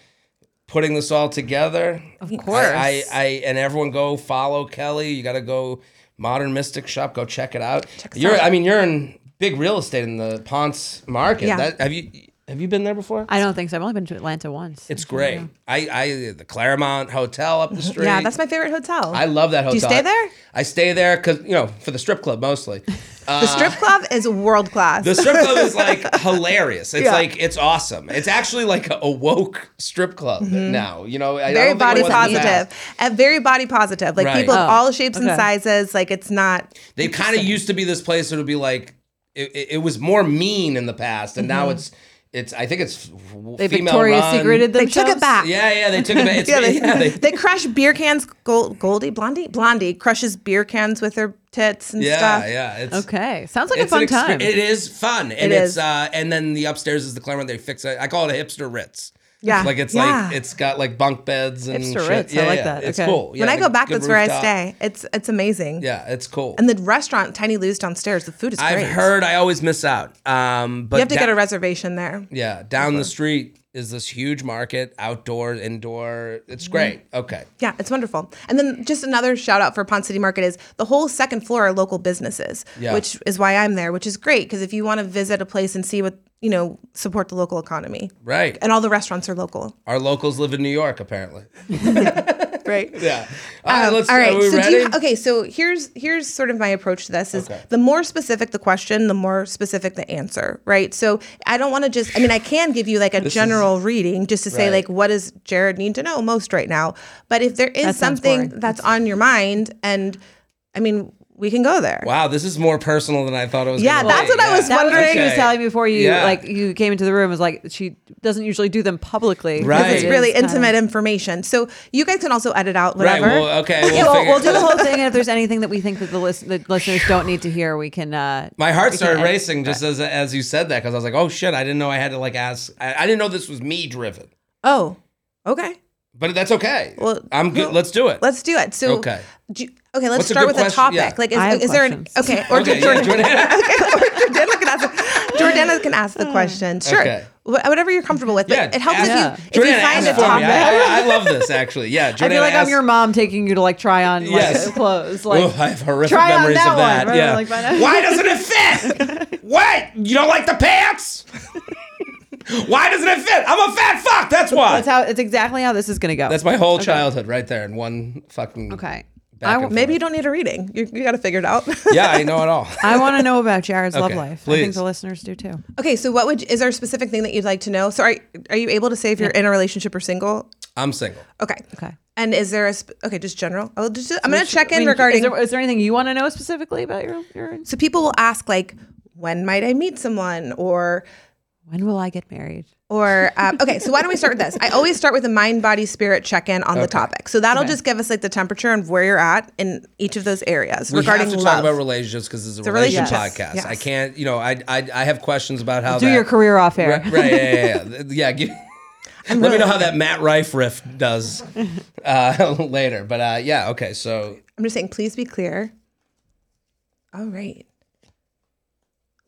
Speaker 2: putting this all together.
Speaker 1: Of course.
Speaker 2: I, I, I and everyone go follow Kelley. You got to go Modern Mystic Shop. Go check it out. you're, I mean, you're in big real estate in the Ponce market.
Speaker 3: Yeah.
Speaker 2: That, have you have you been there before?
Speaker 1: I don't think so. I've only been to Atlanta once.
Speaker 2: it's great. I, I the Clermont Hotel up the street.
Speaker 3: Yeah, that's my favorite hotel.
Speaker 2: I love that hotel.
Speaker 3: Do you stay there?
Speaker 2: I stay there because you know for the strip club mostly.
Speaker 3: the strip uh, club is world class.
Speaker 2: The strip club is like hilarious. It's
Speaker 3: Yeah.
Speaker 2: like it's awesome. It's actually like a woke strip club mm-hmm. now. You know, I, I
Speaker 3: very
Speaker 2: don't think it
Speaker 3: body
Speaker 2: was in the
Speaker 3: positive and very body positive. Like
Speaker 2: Right.
Speaker 3: people of
Speaker 1: Oh,
Speaker 3: all shapes and
Speaker 1: okay.
Speaker 3: sizes. Like it's not.
Speaker 2: They kind of used to be this place that would be like it, it, it was more mean in the past, and now mm-hmm. it's it's. I think it's
Speaker 1: they Victoria's
Speaker 2: run.
Speaker 1: Secreted
Speaker 3: They took it back.
Speaker 2: Yeah, yeah, they took it. back. It's,
Speaker 3: Yeah, they,
Speaker 2: yeah, they,
Speaker 3: they crush beer cans. Gold, Goldie, Blondie, Blondie crushes beer cans with her tits and
Speaker 2: yeah,
Speaker 3: stuff.
Speaker 2: yeah. It's,
Speaker 1: Okay, sounds like a fun
Speaker 2: an exper-
Speaker 1: time.
Speaker 2: It is fun, and
Speaker 3: It
Speaker 2: it's
Speaker 3: is.
Speaker 2: uh, and then the upstairs is the Clermont. They fix it. I call it a hipster Ritz.
Speaker 3: Yeah,
Speaker 2: like it's
Speaker 3: yeah.
Speaker 2: like it's got like bunk beds and
Speaker 1: Hipster
Speaker 2: shit.
Speaker 1: Ritz, I like
Speaker 2: yeah,
Speaker 1: that.
Speaker 2: It's
Speaker 1: Okay.
Speaker 2: cool.
Speaker 3: when I go back, that's where I stay. It's it's amazing.
Speaker 2: Yeah, it's cool.
Speaker 3: And the restaurant, Tiny Lou's downstairs, the food is
Speaker 2: I've
Speaker 3: great.
Speaker 2: heard I always miss out. Um, but
Speaker 3: you have to
Speaker 2: da-
Speaker 3: get a reservation there.
Speaker 2: Yeah, down the street is this huge market, outdoor, indoor. It's great. Okay.
Speaker 3: Yeah, it's wonderful. And then just another shout out for Ponce City Market is the whole second floor are local businesses,
Speaker 2: Yeah.
Speaker 3: which is why I'm there, which is great because if you want to visit a place and see what, you know, support the local economy.
Speaker 2: Right.
Speaker 3: And all the restaurants are local.
Speaker 2: Our locals live in New York, apparently.
Speaker 3: Right.
Speaker 2: Yeah. All right,
Speaker 3: Um,
Speaker 2: let's.
Speaker 3: all right.
Speaker 2: Are we
Speaker 3: so
Speaker 2: ready?
Speaker 3: do you, okay. So here's here's sort of my approach to this: is
Speaker 2: Okay.
Speaker 3: the more specific the question, the more specific the answer. Right. So I don't want to just. I mean, I can give you like a general reading just to say
Speaker 2: Right.
Speaker 3: like what does Jared need to know most right now. But if there is
Speaker 1: That
Speaker 3: something
Speaker 1: boring.
Speaker 3: that's on your mind, and I mean, we can go there.
Speaker 2: Wow, this is more personal than I thought it was.
Speaker 3: Yeah, that's
Speaker 2: be.
Speaker 3: what I was
Speaker 1: that was what she was telling me before you
Speaker 2: Yeah.
Speaker 1: like you came into the room. Was like she doesn't usually do them publicly.
Speaker 2: Right.
Speaker 3: It's
Speaker 1: is
Speaker 3: really
Speaker 1: kinda-
Speaker 3: intimate information. So you guys can also edit out
Speaker 2: Right.
Speaker 3: whatever.
Speaker 2: Well, okay. We'll,
Speaker 1: Yeah, we'll, we'll do the whole thing, and if there's anything that we think that the, list, the listeners don't need to hear, we can. Uh,
Speaker 2: My heart started
Speaker 1: edit-
Speaker 2: racing just as as you said that because I was like, oh shit, I didn't know I had to like ask. I, I didn't know this was me driven,
Speaker 3: oh, okay.
Speaker 2: But that's okay.
Speaker 3: Well,
Speaker 2: I'm good.
Speaker 3: well,
Speaker 2: Let's do it.
Speaker 3: Let's do it. So
Speaker 2: Okay.
Speaker 3: do you- okay, let's
Speaker 2: What's
Speaker 3: start
Speaker 2: good
Speaker 3: with a topic.
Speaker 2: Yeah.
Speaker 3: Like, is, is there an okay? Or
Speaker 2: Okay,
Speaker 3: Jordana,
Speaker 2: yeah, Jordana.
Speaker 3: okay, or Jordana can ask. Jordana can ask the question. Sure,
Speaker 2: Okay.
Speaker 3: Whatever you're comfortable with. But
Speaker 2: Yeah,
Speaker 3: it helps
Speaker 2: ask-
Speaker 3: if you
Speaker 1: Yeah.
Speaker 3: if you find a
Speaker 2: ask for me.
Speaker 3: topic.
Speaker 2: I, I, I love this actually. Yeah,
Speaker 1: I feel
Speaker 2: Jordana
Speaker 1: like I'm your mom taking you to like try on like
Speaker 2: Yes.
Speaker 1: clothes. Like
Speaker 2: oh, I have horrific
Speaker 1: try on
Speaker 2: memories
Speaker 1: that
Speaker 2: of that.
Speaker 1: one.
Speaker 2: Yeah.
Speaker 1: Like,
Speaker 2: Why doesn't it fit? what? You don't like the pants? Why doesn't it fit? I'm a fat fuck. That's why.
Speaker 1: that's how. It's exactly how this is gonna go.
Speaker 2: That's my whole childhood right there in one fucking.
Speaker 1: okay. I,
Speaker 2: and
Speaker 1: w-
Speaker 3: Maybe you don't need a reading. You, you got to figure it out.
Speaker 2: Yeah, I know it all.
Speaker 1: I want to know about Jared's love
Speaker 2: Okay,
Speaker 1: life. I think
Speaker 2: please.
Speaker 1: the listeners do too.
Speaker 3: okay, so what would is there a specific thing that you'd like to know? So are are you able to say if you're in a relationship or single?
Speaker 2: I'm single.
Speaker 3: Okay.
Speaker 1: Okay.
Speaker 3: And is there a sp- okay? Just general. I'll just I'm gonna check
Speaker 1: I
Speaker 3: in
Speaker 1: mean,
Speaker 3: regarding.
Speaker 1: Is there, is there anything you want to know specifically about your your?
Speaker 3: so people will ask like, when might I meet someone or
Speaker 1: When will I get married?
Speaker 3: Or um, okay, so why don't we start with this? I always start with a mind, body, spirit check in on the topic. So that'll
Speaker 1: Okay.
Speaker 3: just give us like the temperature and where you're at in each of those areas
Speaker 2: We
Speaker 3: regarding
Speaker 2: have to
Speaker 3: love.
Speaker 2: talk about relationships because it's a,
Speaker 3: a
Speaker 2: relationship
Speaker 3: relationship.
Speaker 2: podcast.
Speaker 3: Yes.
Speaker 2: I can't, you know, I, I I have questions about how
Speaker 1: Do
Speaker 2: that,
Speaker 1: your career off air.
Speaker 2: Right, right, yeah, yeah, yeah. yeah give, let me know how that Matt Rife riff does uh, later. But uh, yeah, okay. So
Speaker 3: I'm just saying, please be clear. All right.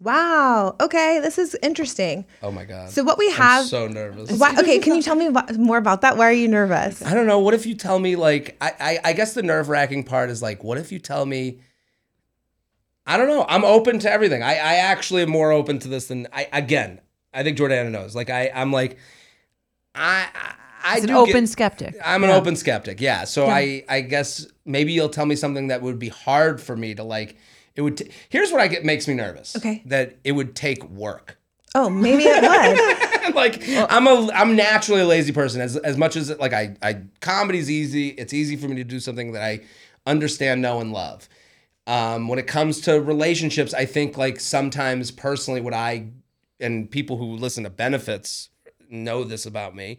Speaker 3: Wow. Okay, this is interesting.
Speaker 2: oh my god.
Speaker 3: So what we have.
Speaker 2: I'm so nervous.
Speaker 3: why, okay, can you tell me wha- more about that? Why are you nervous?
Speaker 2: I don't know. What if you tell me like I I, I guess the nerve wracking part is like what if you tell me I don't know. I'm open to everything. I, I actually am more open to this than I again. I think Jordana knows. Like I I'm like I I, I
Speaker 1: an open
Speaker 2: get-
Speaker 1: skeptic.
Speaker 2: I'm an open skeptic. Yeah. So I I guess maybe you'll tell me something that would be hard for me to like. It would. T- Here's what I get makes me nervous.
Speaker 3: Okay.
Speaker 2: That it would take work.
Speaker 3: Oh, maybe it would.
Speaker 2: like I'm a I'm naturally a lazy person. As as much as like I I comedy's easy. It's easy for me to do something that I understand, know, and love. Um, when it comes to relationships, I think like sometimes personally, what I and people who listen to benefits know this about me,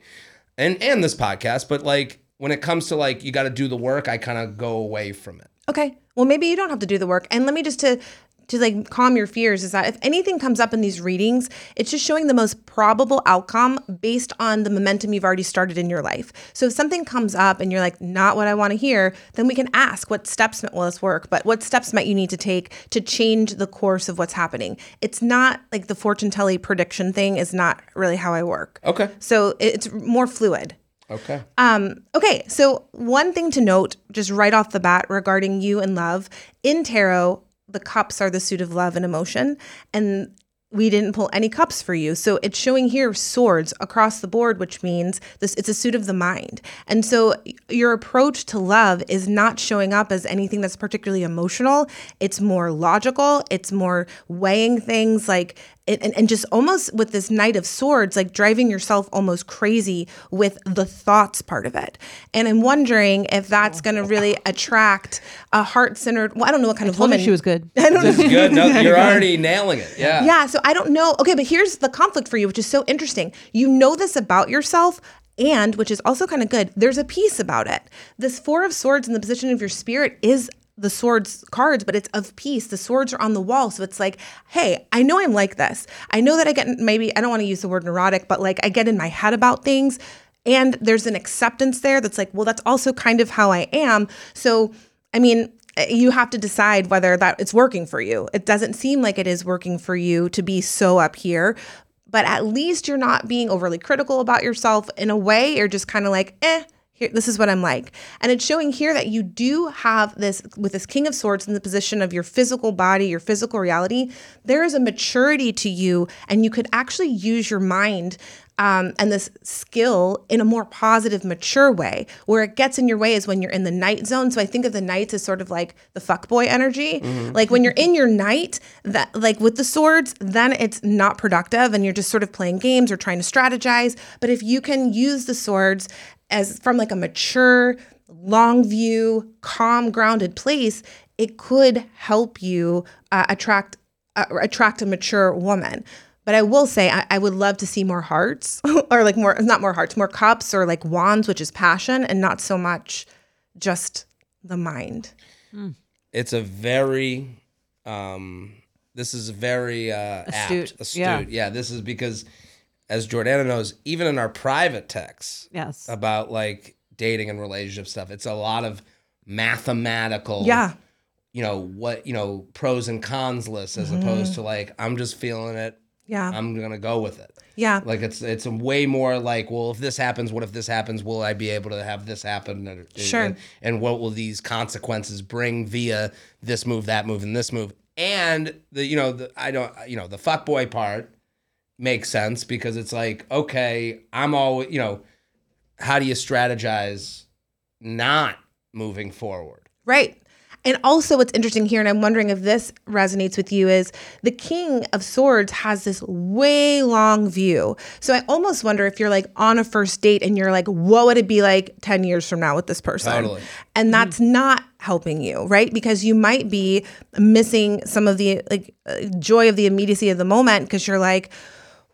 Speaker 2: and and this podcast. But like when it comes to like you got to do the work, I kind of go away from it.
Speaker 3: Okay. Well, maybe you don't have to do the work. And let me just to to like calm your fears is that if anything comes up in these readings, it's just showing the most probable outcome based on the momentum you've already started in your life. So if something comes up and you're like, not what I want to hear, then we can ask what steps will this work, but what steps might you need to take to change the course of what's happening. It's not like the fortune telling prediction thing is not really how I work.
Speaker 2: Okay.
Speaker 3: So it's more fluid.
Speaker 2: Okay.
Speaker 3: Um, okay, so one thing to note, just right off the bat, regarding you and love in tarot, the cups are the suit of love and emotion, and we didn't pull any cups for you. So it's showing here swords across the board, which means this it's a suit of the mind. And so your approach to love is not showing up as anything that's particularly emotional. It's more logical, it's more weighing things like and, and just almost with this knight of swords like driving yourself almost crazy with the thoughts part of it and i'm wondering if that's going to oh, really attract a heart-centered well i don't know what kind of
Speaker 1: Told
Speaker 3: woman
Speaker 1: me she was good.
Speaker 2: This is good. No, you're already nailing it. Yeah.
Speaker 3: yeah, so I don't know. Okay, but here's the conflict for you, which is so interesting. You know this about yourself, and which is also kind of good, there's a piece about it. This Four of Swords in the position of your spirit is the swords cards, but it's of peace. The swords are on the wall. So it's like, hey, I know I'm like this. I know that I get maybe, I don't want to use the word neurotic, but like I get in my head about things. And there's an acceptance there that's like, well, that's also kind of how I am. So, I mean, you have to decide whether that it's working for you. It doesn't seem like it is working for you to be so up here, but at least you're not being overly critical about yourself. In a way, you're just kind of like, eh, here, this is what I'm like. And it's showing here that you do have this, with this King of Swords in the position of your physical body, your physical reality, there is a maturity to you, and you could actually use your mind um, and this skill in a more positive, mature way. Where it gets in your way is when you're in the night zone. So I think of the knights as sort of like the fuckboy energy. Like when you're in your night, that like with the swords, then it's not productive and you're just sort of playing games or trying to strategize. But if you can use the swords as from like a mature, long view, calm, grounded place, it could help you uh, attract uh, attract a mature woman. But I will say, I, I would love to see more hearts, or like more, not more hearts, more cups, or like wands, which is passion, and not so much just the mind.
Speaker 2: It's a very, um, this is very uh,
Speaker 1: Astute.
Speaker 2: Apt, astute.
Speaker 1: Yeah.
Speaker 2: Yeah. This is because, as Jordana knows, even in our private texts
Speaker 1: Yes.
Speaker 2: about like dating and relationship stuff, it's a lot of mathematical.
Speaker 3: Yeah.
Speaker 2: You know what? You know pros and cons lists as opposed to mm-hmm. like I'm just feeling it.
Speaker 3: Yeah.
Speaker 2: I'm gonna go with it.
Speaker 3: yeah.
Speaker 2: Like it's it's a way more like, well, if this happens, what if this happens? Will I be able to have this happen? And,
Speaker 3: Sure.
Speaker 2: And, and what will these consequences bring via this move, that move, and this move? And the you know the I don't you know the fuck boy part makes sense because it's like okay, I'm always you know how do you strategize not moving forward?
Speaker 3: Right. And also, what's interesting here, and I'm wondering if this resonates with you, is the King of Swords has this way long view. So I almost wonder if you're like on a first date and you're like, what would it be like 10 years from now with this person?
Speaker 2: Totally.
Speaker 3: And that's not helping you, right? Because you might be missing some of the like uh, joy of the immediacy of the moment because you're like,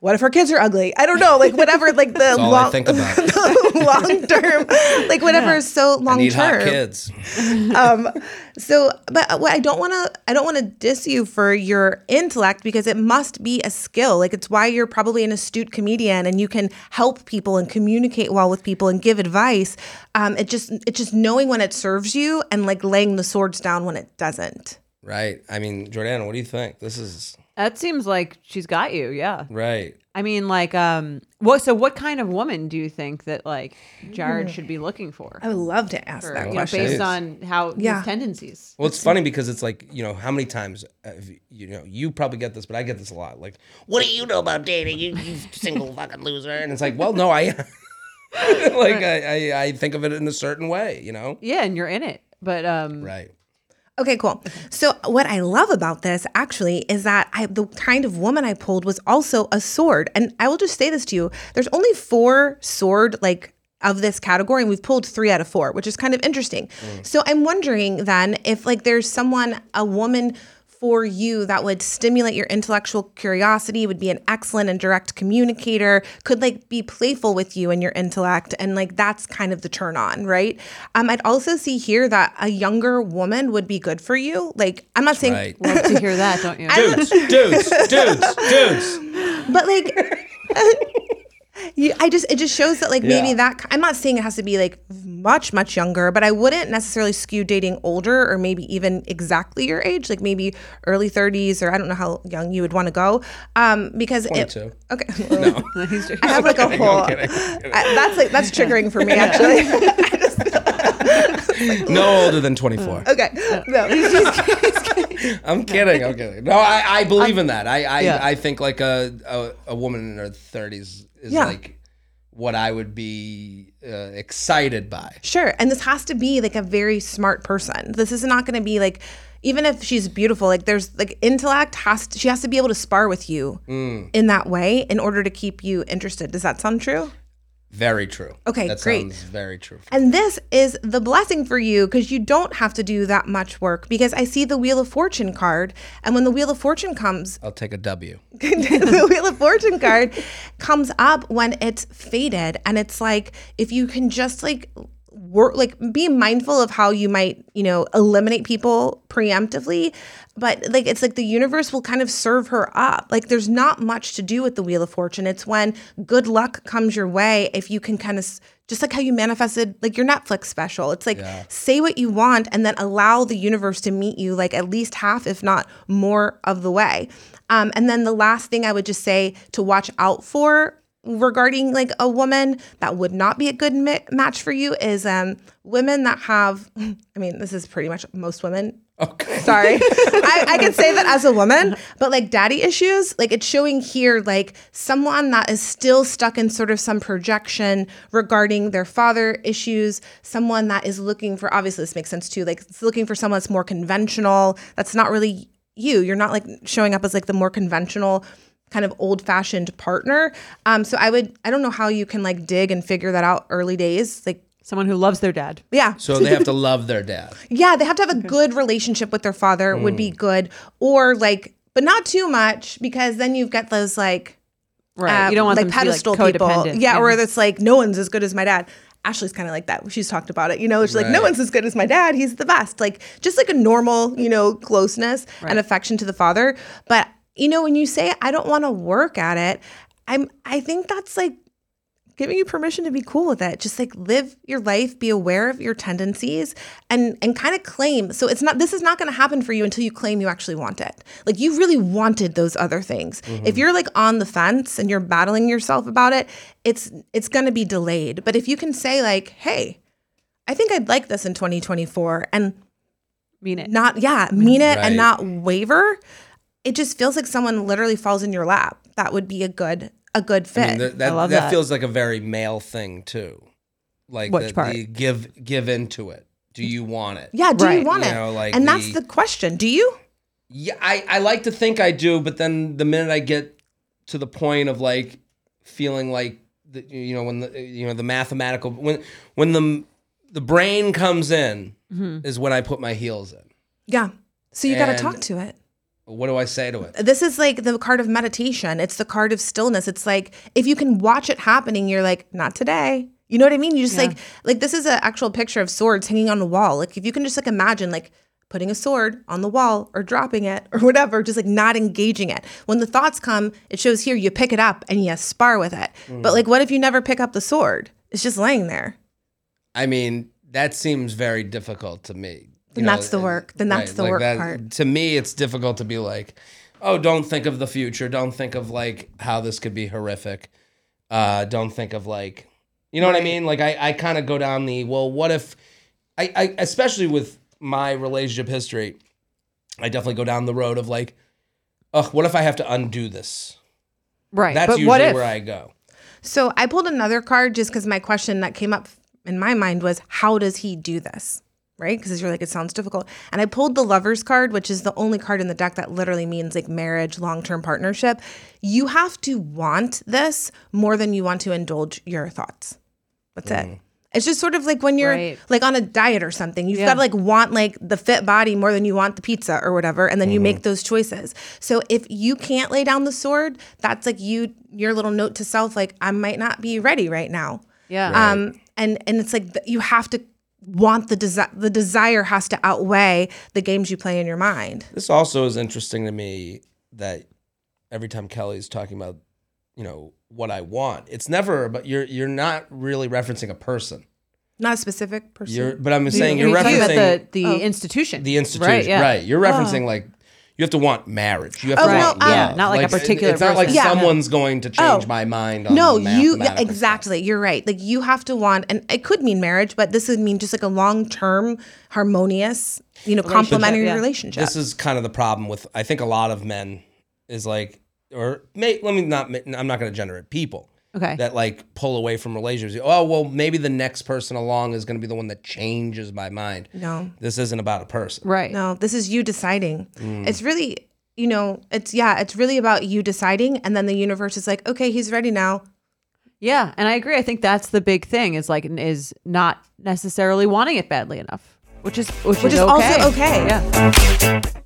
Speaker 3: what if her kids are ugly? I don't know, like whatever, like the
Speaker 2: That's all I
Speaker 3: long,
Speaker 2: about.
Speaker 3: long term, like whatever is so long
Speaker 2: Need hot
Speaker 3: term
Speaker 2: kids.
Speaker 3: um so but what i don't want to i don't want to diss you for your intellect because it must be a skill like it's why you're probably an astute comedian and you can help people and communicate well with people and give advice um it just it's just knowing when it serves you and like laying the swords down when it doesn't
Speaker 2: Right. I mean, Jordana, what do you think? This is
Speaker 1: That seems like she's got you. Yeah.
Speaker 2: right.
Speaker 1: I mean, like, um, what? So, what kind of woman do you think that like Jared should be looking for?
Speaker 3: i would love to ask
Speaker 1: For,
Speaker 3: that
Speaker 1: you know,
Speaker 3: question
Speaker 1: based on how
Speaker 3: Yeah.
Speaker 1: his tendencies.
Speaker 2: Well, it's funny because it's like you know how many times uh, you- you know you probably get this, but I get this a lot. Like, what do you know about dating? You, you single fucking loser. And it's like, well, no, I like I, I I think of it in a certain way, you know.
Speaker 1: Yeah, and you're in it. But um,
Speaker 2: Right.
Speaker 3: Okay, cool. So what I love about this actually is that I the kind of woman I pulled was also a sword. And I will just say this to you. There's only four sword like of this category and we've pulled 3 out of 4, which is kind of interesting. Mm. So I'm wondering then if like there's someone a woman for you that would stimulate your intellectual curiosity would be an excellent and direct communicator could like be playful with you and your intellect and like that's kind of the turn on right um i'd also see here that a younger woman would be good for you like i'm not saying
Speaker 2: Right.
Speaker 1: love to hear that, don't you?
Speaker 2: Dudes, dudes, dudes, dudes.
Speaker 3: but like you, I just it just shows that like maybe that I'm not saying it has to be like much much younger, but I wouldn't necessarily skew dating older or maybe even exactly your age, like maybe early 30s or I don't know how young you would want to go, um, because it,
Speaker 2: 22.
Speaker 3: okay, I have like a whole.
Speaker 2: I'm kidding, I'm kidding.
Speaker 3: I, that's like that's triggering for me actually.
Speaker 2: No older than 24.
Speaker 3: okay, no, he's just
Speaker 2: I'm kidding. I'm kidding. No, I, I believe in that. I I,
Speaker 1: Yeah.
Speaker 2: I think like a, a a woman in her 30s is
Speaker 3: Yeah.
Speaker 2: like what I would be uh, excited by.
Speaker 3: Sure. And this has to be like a very smart person. This is not going to be like, even if she's beautiful, like there's like intellect has to, she has to be able to spar with you
Speaker 2: Mm.
Speaker 3: in that way in order to keep you interested. Does that sound true?
Speaker 2: Very true.
Speaker 3: Okay,
Speaker 2: that
Speaker 3: great.
Speaker 2: sounds very true.
Speaker 3: And this is the blessing for you because you don't have to do that much work because I see the Wheel of Fortune card. And when the Wheel of Fortune comes,
Speaker 2: I'll take a W.
Speaker 3: the Wheel of Fortune card comes up when it's faded. And it's like, if you can just like work, like be mindful of how you might, you know, eliminate people preemptively. But like, it's like the universe will kind of serve her up. Like, there's not much to do with the Wheel of Fortune. It's when good luck comes your way, if you can kind of, just like how you manifested like your Netflix special. It's like, say what you want and then allow the universe to meet you like at least half, if not more of the way. Um, and then the last thing I would just say to watch out for regarding like a woman that would not be a good mi- match for you is um, women that have, I mean, this is pretty much most women.
Speaker 2: Okay.
Speaker 3: Sorry. I, I can say that as a woman, but like daddy issues, like it's showing here, like someone that is still stuck in sort of some projection regarding their father issues, someone that is looking for, obviously, this makes sense too, like it's looking for someone that's more conventional, that's not really you. You're not like showing up as like the more conventional kind of old fashioned partner. Um, so I would, I don't know how you can like dig and figure that out early days. Like,
Speaker 1: Someone who loves their dad.
Speaker 3: yeah.
Speaker 2: So they have to love their dad.
Speaker 3: Yeah, they have to have a good relationship with their father would
Speaker 2: Mm.
Speaker 3: be good, or like, but not too much because then you've got those like,
Speaker 1: Right.
Speaker 3: uh,
Speaker 1: you don't want
Speaker 3: like
Speaker 1: them to be like
Speaker 3: pedestal people,
Speaker 1: codependent.
Speaker 3: yeah, where it's like no one's as good as my dad. Ashley's kind of like that. She's talked about it, you know. She's like, no one's as good as my dad. He's the best. Like just like a normal, you know, closeness and affection to the father. But you know, when you say I don't want to work at it, I'm. I think that's like giving you permission to be cool with it just like live your life be aware of your tendencies and and kind of claim so it's not this is not going to happen for you until you claim you actually want it like you really wanted those other things mm-hmm. if you're like on the fence and you're battling yourself about it it's it's going to be delayed but if you can say like hey i think i'd like this in 2024 and
Speaker 1: mean it.
Speaker 3: not yeah mean it
Speaker 2: Right.
Speaker 3: and not waver it just feels like someone literally falls in your lap that would be a good a good fit
Speaker 2: I mean, that, that,
Speaker 1: love
Speaker 2: that
Speaker 1: that.
Speaker 2: feels like a very male thing too. Like
Speaker 1: Which
Speaker 2: the,
Speaker 1: part?
Speaker 2: the give give into it. Do you want it?
Speaker 3: Yeah, do you want
Speaker 2: You
Speaker 3: it?
Speaker 2: know, like
Speaker 3: and that's
Speaker 2: the-
Speaker 3: the question. Do you?
Speaker 2: Yeah, I, I like to think I do, but then the minute I get to the point of like feeling like the, you know when the you know the mathematical when when the the brain comes in mm-hmm. is when I put my heels in.
Speaker 3: Yeah. So you got to talk to it.
Speaker 2: What do I say to it?
Speaker 3: This is like the card of meditation. It's the card of stillness. It's like if you can watch it happening, you're like, not today. You know what I mean? You just like like this is an actual picture of swords hanging on the wall. Like if you can just like imagine like putting a sword on the wall or dropping it or whatever, just like not engaging it. When the thoughts come, it shows here you pick it up and you spar with it. Mm. But like what if you never pick up the sword? It's just laying there.
Speaker 2: I mean, that seems very difficult to me.
Speaker 3: Then that's the work. Then that's the work part.
Speaker 2: To me, it's difficult to be like, oh, don't think of the future. Don't think of like how this could be horrific. Uh, don't think of like, you know what I mean? Like, I, I kind of go down the, well, what if, I, I, especially with my relationship history, I definitely go down the road of like, oh, what if I have to undo this?
Speaker 1: Right.
Speaker 2: That's
Speaker 1: but
Speaker 2: usually where I go.
Speaker 3: So I pulled another card just because my question that came up in my mind was, how does he do this? Right? Because you're like, it sounds difficult. And I pulled the lover's card, which is the only card in the deck that literally means like marriage, long term partnership. You have to want this more than you want to indulge your thoughts. That's it. It's just sort of like when you're
Speaker 1: Right.
Speaker 3: like on a diet or something. You've
Speaker 1: Yeah.
Speaker 3: got to like want like the fit body more than you want the pizza or whatever, and then you make those choices. So if you can't lay down the sword, that's like you your little note to self, like I might not be ready right now.
Speaker 1: yeah.
Speaker 3: Um, and and it's like you have to want the desire. The desire has to outweigh the games you play in your mind.
Speaker 2: This also is interesting to me that every time Kelley's talking about, you know, what I want, it's never but you're you're not really referencing a person.
Speaker 3: Not a specific person.
Speaker 2: You're, but I'm saying you're
Speaker 1: You're
Speaker 2: referencing
Speaker 1: about the, the
Speaker 3: Oh.
Speaker 1: institution.
Speaker 2: the institution,
Speaker 1: Right, yeah.
Speaker 2: right? You're referencing oh. like you have to want marriage. You have
Speaker 3: Oh,
Speaker 2: to
Speaker 3: no,
Speaker 2: want
Speaker 3: um,
Speaker 2: love.
Speaker 1: not like a particular
Speaker 2: It's not like.
Speaker 3: Yeah.
Speaker 2: someone's going to change
Speaker 3: Oh.
Speaker 2: my mind. On
Speaker 3: no,
Speaker 2: the
Speaker 3: you yeah,
Speaker 2: mathematical stuff.
Speaker 3: exactly. You're right. Like you have to want, and it could mean marriage, but this would mean just like a long term, harmonious, you know, complementary
Speaker 1: yeah.
Speaker 3: relationship.
Speaker 2: This is kind of the problem with I think a lot of men is like, or may, let me not. I'm not going to gender it. People
Speaker 1: Okay.
Speaker 2: that like pull away from relationships. Oh well, maybe the next person along is going to be the one that changes my mind.
Speaker 3: No.
Speaker 2: this isn't about a person.
Speaker 1: right.
Speaker 3: No, this is you deciding.
Speaker 2: Mm.
Speaker 3: It's really, you know, it's yeah, it's really about you deciding, and then the universe is like, okay, he's ready now.
Speaker 1: Yeah, and I agree. I think that's the big thing is like is not necessarily wanting it badly enough, which is which,
Speaker 3: Which
Speaker 1: is,
Speaker 3: is also
Speaker 1: okay.
Speaker 3: okay.
Speaker 1: Yeah.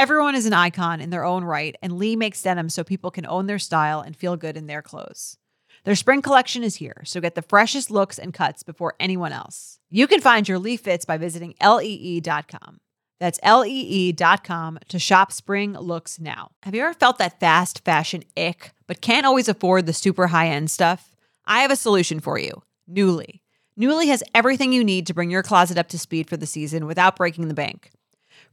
Speaker 1: Everyone is an icon in their own right, and Lee makes denim so people can own their style and feel good in their clothes. Their spring collection is here, so get the freshest looks and cuts before anyone else. You can find your Lee fits by visiting lee.com. That's lee.com to shop spring looks now. Have you ever felt that fast fashion ick, but can't always afford the super high end stuff? I have a solution for you Nuuly. Nuuly has everything you need to bring your closet up to speed for the season without breaking the bank.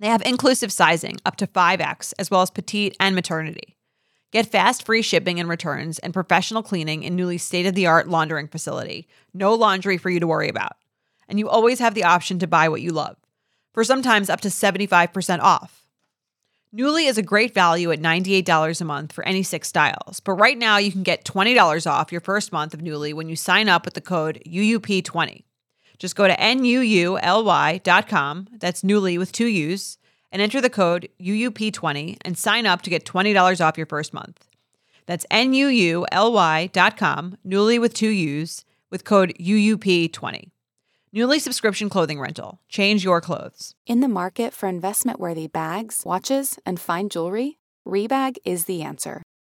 Speaker 1: They have inclusive sizing up to 5X, as well as petite and maternity. Get fast free shipping and returns and professional cleaning in Nuuly state of the art laundering facility. No laundry for you to worry about. And you always have the option to buy what you love, for sometimes up to 75% off. Nuuly is a great value at $98 a month for any six styles, but right now you can get $20 off your first month of Nuuly when you sign up with the code UUP20. Just go to NUULY.com, that's Nuuly with two U's, and enter the code UUP20 and sign up to get $20 off your first month. That's NUULY.com, Nuuly with two U's, with code UUP20. Nuuly subscription clothing rental. Change your clothes.
Speaker 4: In the market for investment worthy bags, watches, and fine jewelry, Rebag is the answer.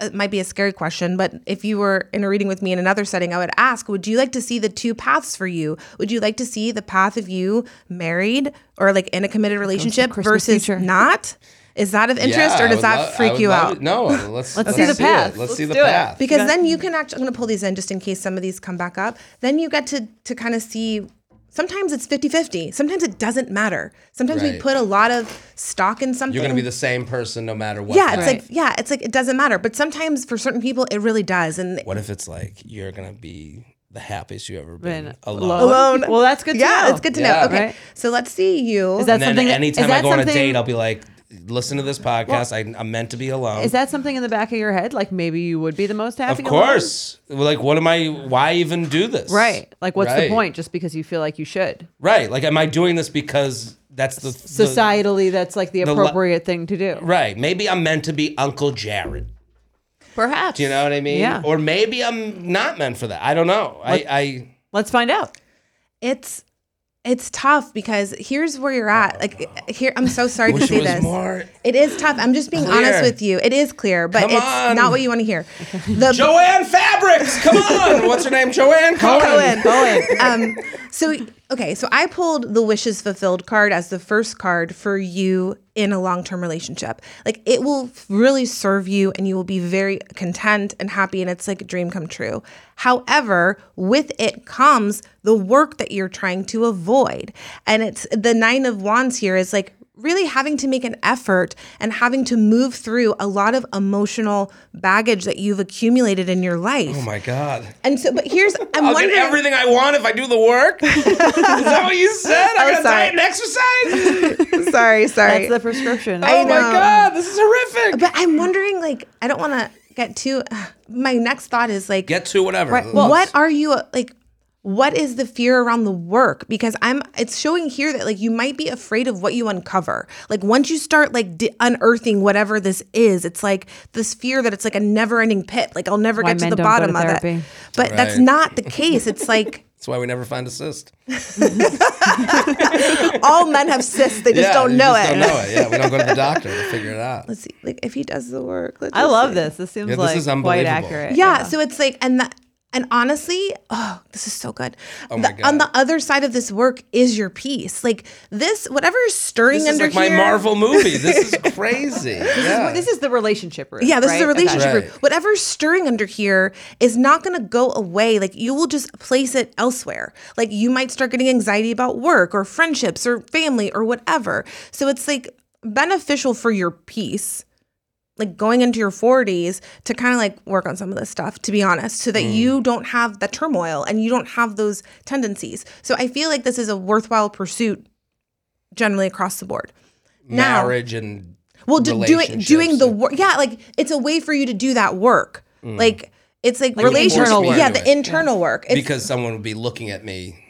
Speaker 3: it might be a scary question, but if you were in a reading with me in another setting, I would ask, would you like to see the two paths for you? Would you like to see the path of you married or like in a committed relationship versus
Speaker 1: future.
Speaker 3: not? Is that of interest
Speaker 2: Yeah,
Speaker 3: or does that
Speaker 2: love-
Speaker 3: freak you out?
Speaker 2: it. No, let's
Speaker 1: Let's see the
Speaker 2: it.
Speaker 1: path.
Speaker 2: Let's, see
Speaker 1: Let's
Speaker 2: the
Speaker 1: do it.
Speaker 2: path.
Speaker 3: because then you can actually i'm going to pull these in just in case some of these come back up then you get to to kind of see sometimes it's 50-50 sometimes it doesn't matter sometimes we put a lot of stock in something
Speaker 2: You're going to be the same person no matter what.
Speaker 3: yeah
Speaker 2: path.
Speaker 3: it's like yeah it's like it doesn't matter but sometimes for certain people it really does and
Speaker 2: What if it's like you're going to be the happiest you ever been,
Speaker 1: Been
Speaker 2: alone?
Speaker 3: alone
Speaker 1: Well, that's good to
Speaker 3: yeah
Speaker 1: know.
Speaker 3: it's good to
Speaker 2: Yeah.
Speaker 3: know okay
Speaker 1: Right.
Speaker 3: so let's see you
Speaker 1: Is that
Speaker 2: And then
Speaker 1: something that-
Speaker 2: anytime
Speaker 1: is
Speaker 2: I
Speaker 1: that
Speaker 2: go on a
Speaker 1: something-
Speaker 2: date, I'll be like, listen to this podcast. I, I'm meant to be alone.
Speaker 1: Is that something in the back of your head? Like maybe you would be the most happy?
Speaker 2: of
Speaker 1: alone?
Speaker 2: course. Like, what am I? Why even do this?
Speaker 1: Right. Like, what's the point? Just because you feel like you should.
Speaker 2: Right. Like, am I doing this because that's the the-
Speaker 1: Societally, that's like the
Speaker 2: the
Speaker 1: appropriate thing to do.
Speaker 2: right. Maybe I'm meant to be Uncle Jared.
Speaker 1: Perhaps.
Speaker 2: Do you know what I mean?
Speaker 1: Yeah.
Speaker 2: Or maybe I'm not meant for that. I don't know. I, I
Speaker 1: Let's find out.
Speaker 3: It's it's tough because here's where you're at. Like here, I'm so sorry to say this.
Speaker 2: more
Speaker 3: It is tough. I'm just being
Speaker 2: Clear.
Speaker 3: honest with you. It is clear, but
Speaker 2: Come
Speaker 3: it's
Speaker 2: on.
Speaker 3: not what you want to hear. The
Speaker 2: Jo-Ann Fabrics. Come on. What's her name? Joanne Cohen.
Speaker 3: Cohen.
Speaker 1: Cohen.
Speaker 3: um, so okay, so I pulled the wishes fulfilled card as the first card for you in a long-term relationship. Like it will really serve you and you will be very content and happy and it's like a dream come true. However, with it comes the work that you're trying to avoid. And it's the 9 of wands here is like really having to make an effort and having to move through a lot of emotional baggage that you've accumulated in your life.
Speaker 2: Oh my God.
Speaker 3: And so but here's I'm
Speaker 2: I'll
Speaker 3: wondering
Speaker 2: get everything I want if I do the work. Is that what you said? I
Speaker 3: Oh,
Speaker 2: got
Speaker 3: sorry.
Speaker 2: diet and exercise.
Speaker 3: sorry, sorry.
Speaker 1: That's the prescription.
Speaker 3: Oh I
Speaker 2: oh my. God, this is horrific.
Speaker 3: But I'm wondering, like, I don't want to get too. my next thought is like,
Speaker 2: Get to whatever.
Speaker 3: right, what are you like? What is the fear around the work? Because I'm, it's showing here that like you might be afraid of what you uncover. Like once you start like di- unearthing whatever this is, it's like this fear that it's like a never-ending pit. Like I'll never
Speaker 1: Why
Speaker 3: get to the bottom
Speaker 1: to
Speaker 3: of it.
Speaker 1: therapy.
Speaker 3: But that's not the case. It's like
Speaker 2: That's why we never find a cyst.
Speaker 3: all men have cysts; they just
Speaker 2: yeah,
Speaker 3: don't
Speaker 2: you
Speaker 3: know
Speaker 2: just
Speaker 3: it.
Speaker 2: Don't know it. Yeah, we don't go to the doctor to figure it out.
Speaker 3: Let's see, like if he does the work. let's
Speaker 1: I love
Speaker 3: see.
Speaker 1: this. This seems
Speaker 2: Yeah, this
Speaker 1: like
Speaker 2: is
Speaker 1: quite
Speaker 2: unbelievable.
Speaker 1: accurate.
Speaker 3: Yeah, so it's like and that and honestly, oh, this is so good.
Speaker 2: Oh my
Speaker 3: The- On the other side of this work is your peace. Like this, whatever is stirring
Speaker 2: This is
Speaker 3: under
Speaker 2: like my. Marvel movie. This is crazy. yeah.
Speaker 1: This is the relationship room.
Speaker 3: Yeah, this is the relationship
Speaker 2: Okay.
Speaker 3: room. Whatever's stirring under here is not going to go away. Like you will just place it elsewhere. Like you might start getting anxiety about work or friendships or family or whatever. So it's like beneficial for your peace. Like going into your 40s to kind of like work on some of this stuff, to be honest, so that
Speaker 2: Mm.
Speaker 3: you don't have the turmoil and you don't have those tendencies. So I feel like this is a worthwhile pursuit generally across the board. Now-
Speaker 2: Marriage and
Speaker 3: well, do, doing doing the work. Yeah, like it's a way for you to do that work. Like it's like,
Speaker 1: Like
Speaker 3: relationship.
Speaker 2: work.
Speaker 3: Yeah, the
Speaker 2: it.
Speaker 3: internal work. It's,
Speaker 2: because someone would be looking at me,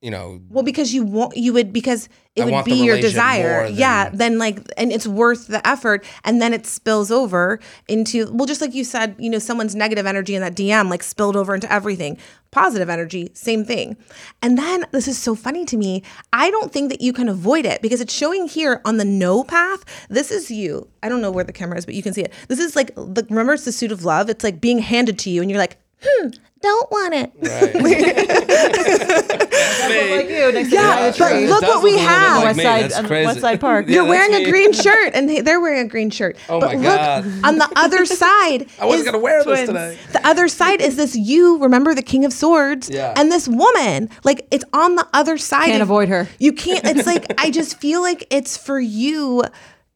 Speaker 2: you know.
Speaker 3: well, because you want you would because it
Speaker 2: I
Speaker 3: would be your desire. yeah, then like and it's worth the effort, and then it spills over into well, just like you said, you know, someone's negative energy in that DM like spilled over into everything. Positive energy, same thing. And then this is so funny to me. I don't think that you can avoid it because it's showing here on the no path. This is you. I don't know where the camera is, but you can see it. This is like the remember it's the suit of love. It's like being handed to you, and you're like, hmm, don't want it.
Speaker 2: Right.
Speaker 1: like you next
Speaker 3: Yeah, but
Speaker 1: the
Speaker 3: look what we
Speaker 2: look a little bit
Speaker 3: have.
Speaker 2: like
Speaker 1: West. Side,
Speaker 2: That's
Speaker 1: on. West Side Park.
Speaker 2: Yeah,
Speaker 3: You're wearing
Speaker 2: me.
Speaker 3: a green shirt, and they, they're wearing a green shirt.
Speaker 2: Oh
Speaker 3: but
Speaker 2: my
Speaker 3: look,
Speaker 2: God.
Speaker 3: on the other side,
Speaker 2: I wasn't
Speaker 3: is-
Speaker 2: gonna wear this today.
Speaker 3: the other side is this you remember the king of swords
Speaker 2: Yeah.
Speaker 3: and this woman like it's on the other side
Speaker 1: Can't
Speaker 3: of-
Speaker 1: avoid her.
Speaker 3: you can't it's like i just feel like it's for you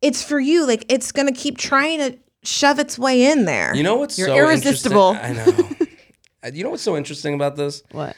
Speaker 3: it's for you like it's gonna keep trying to shove its way in there
Speaker 2: You know what's
Speaker 1: You're
Speaker 2: so
Speaker 1: irresistible.
Speaker 2: I know. Uh, you know what's so interesting about this?
Speaker 1: What?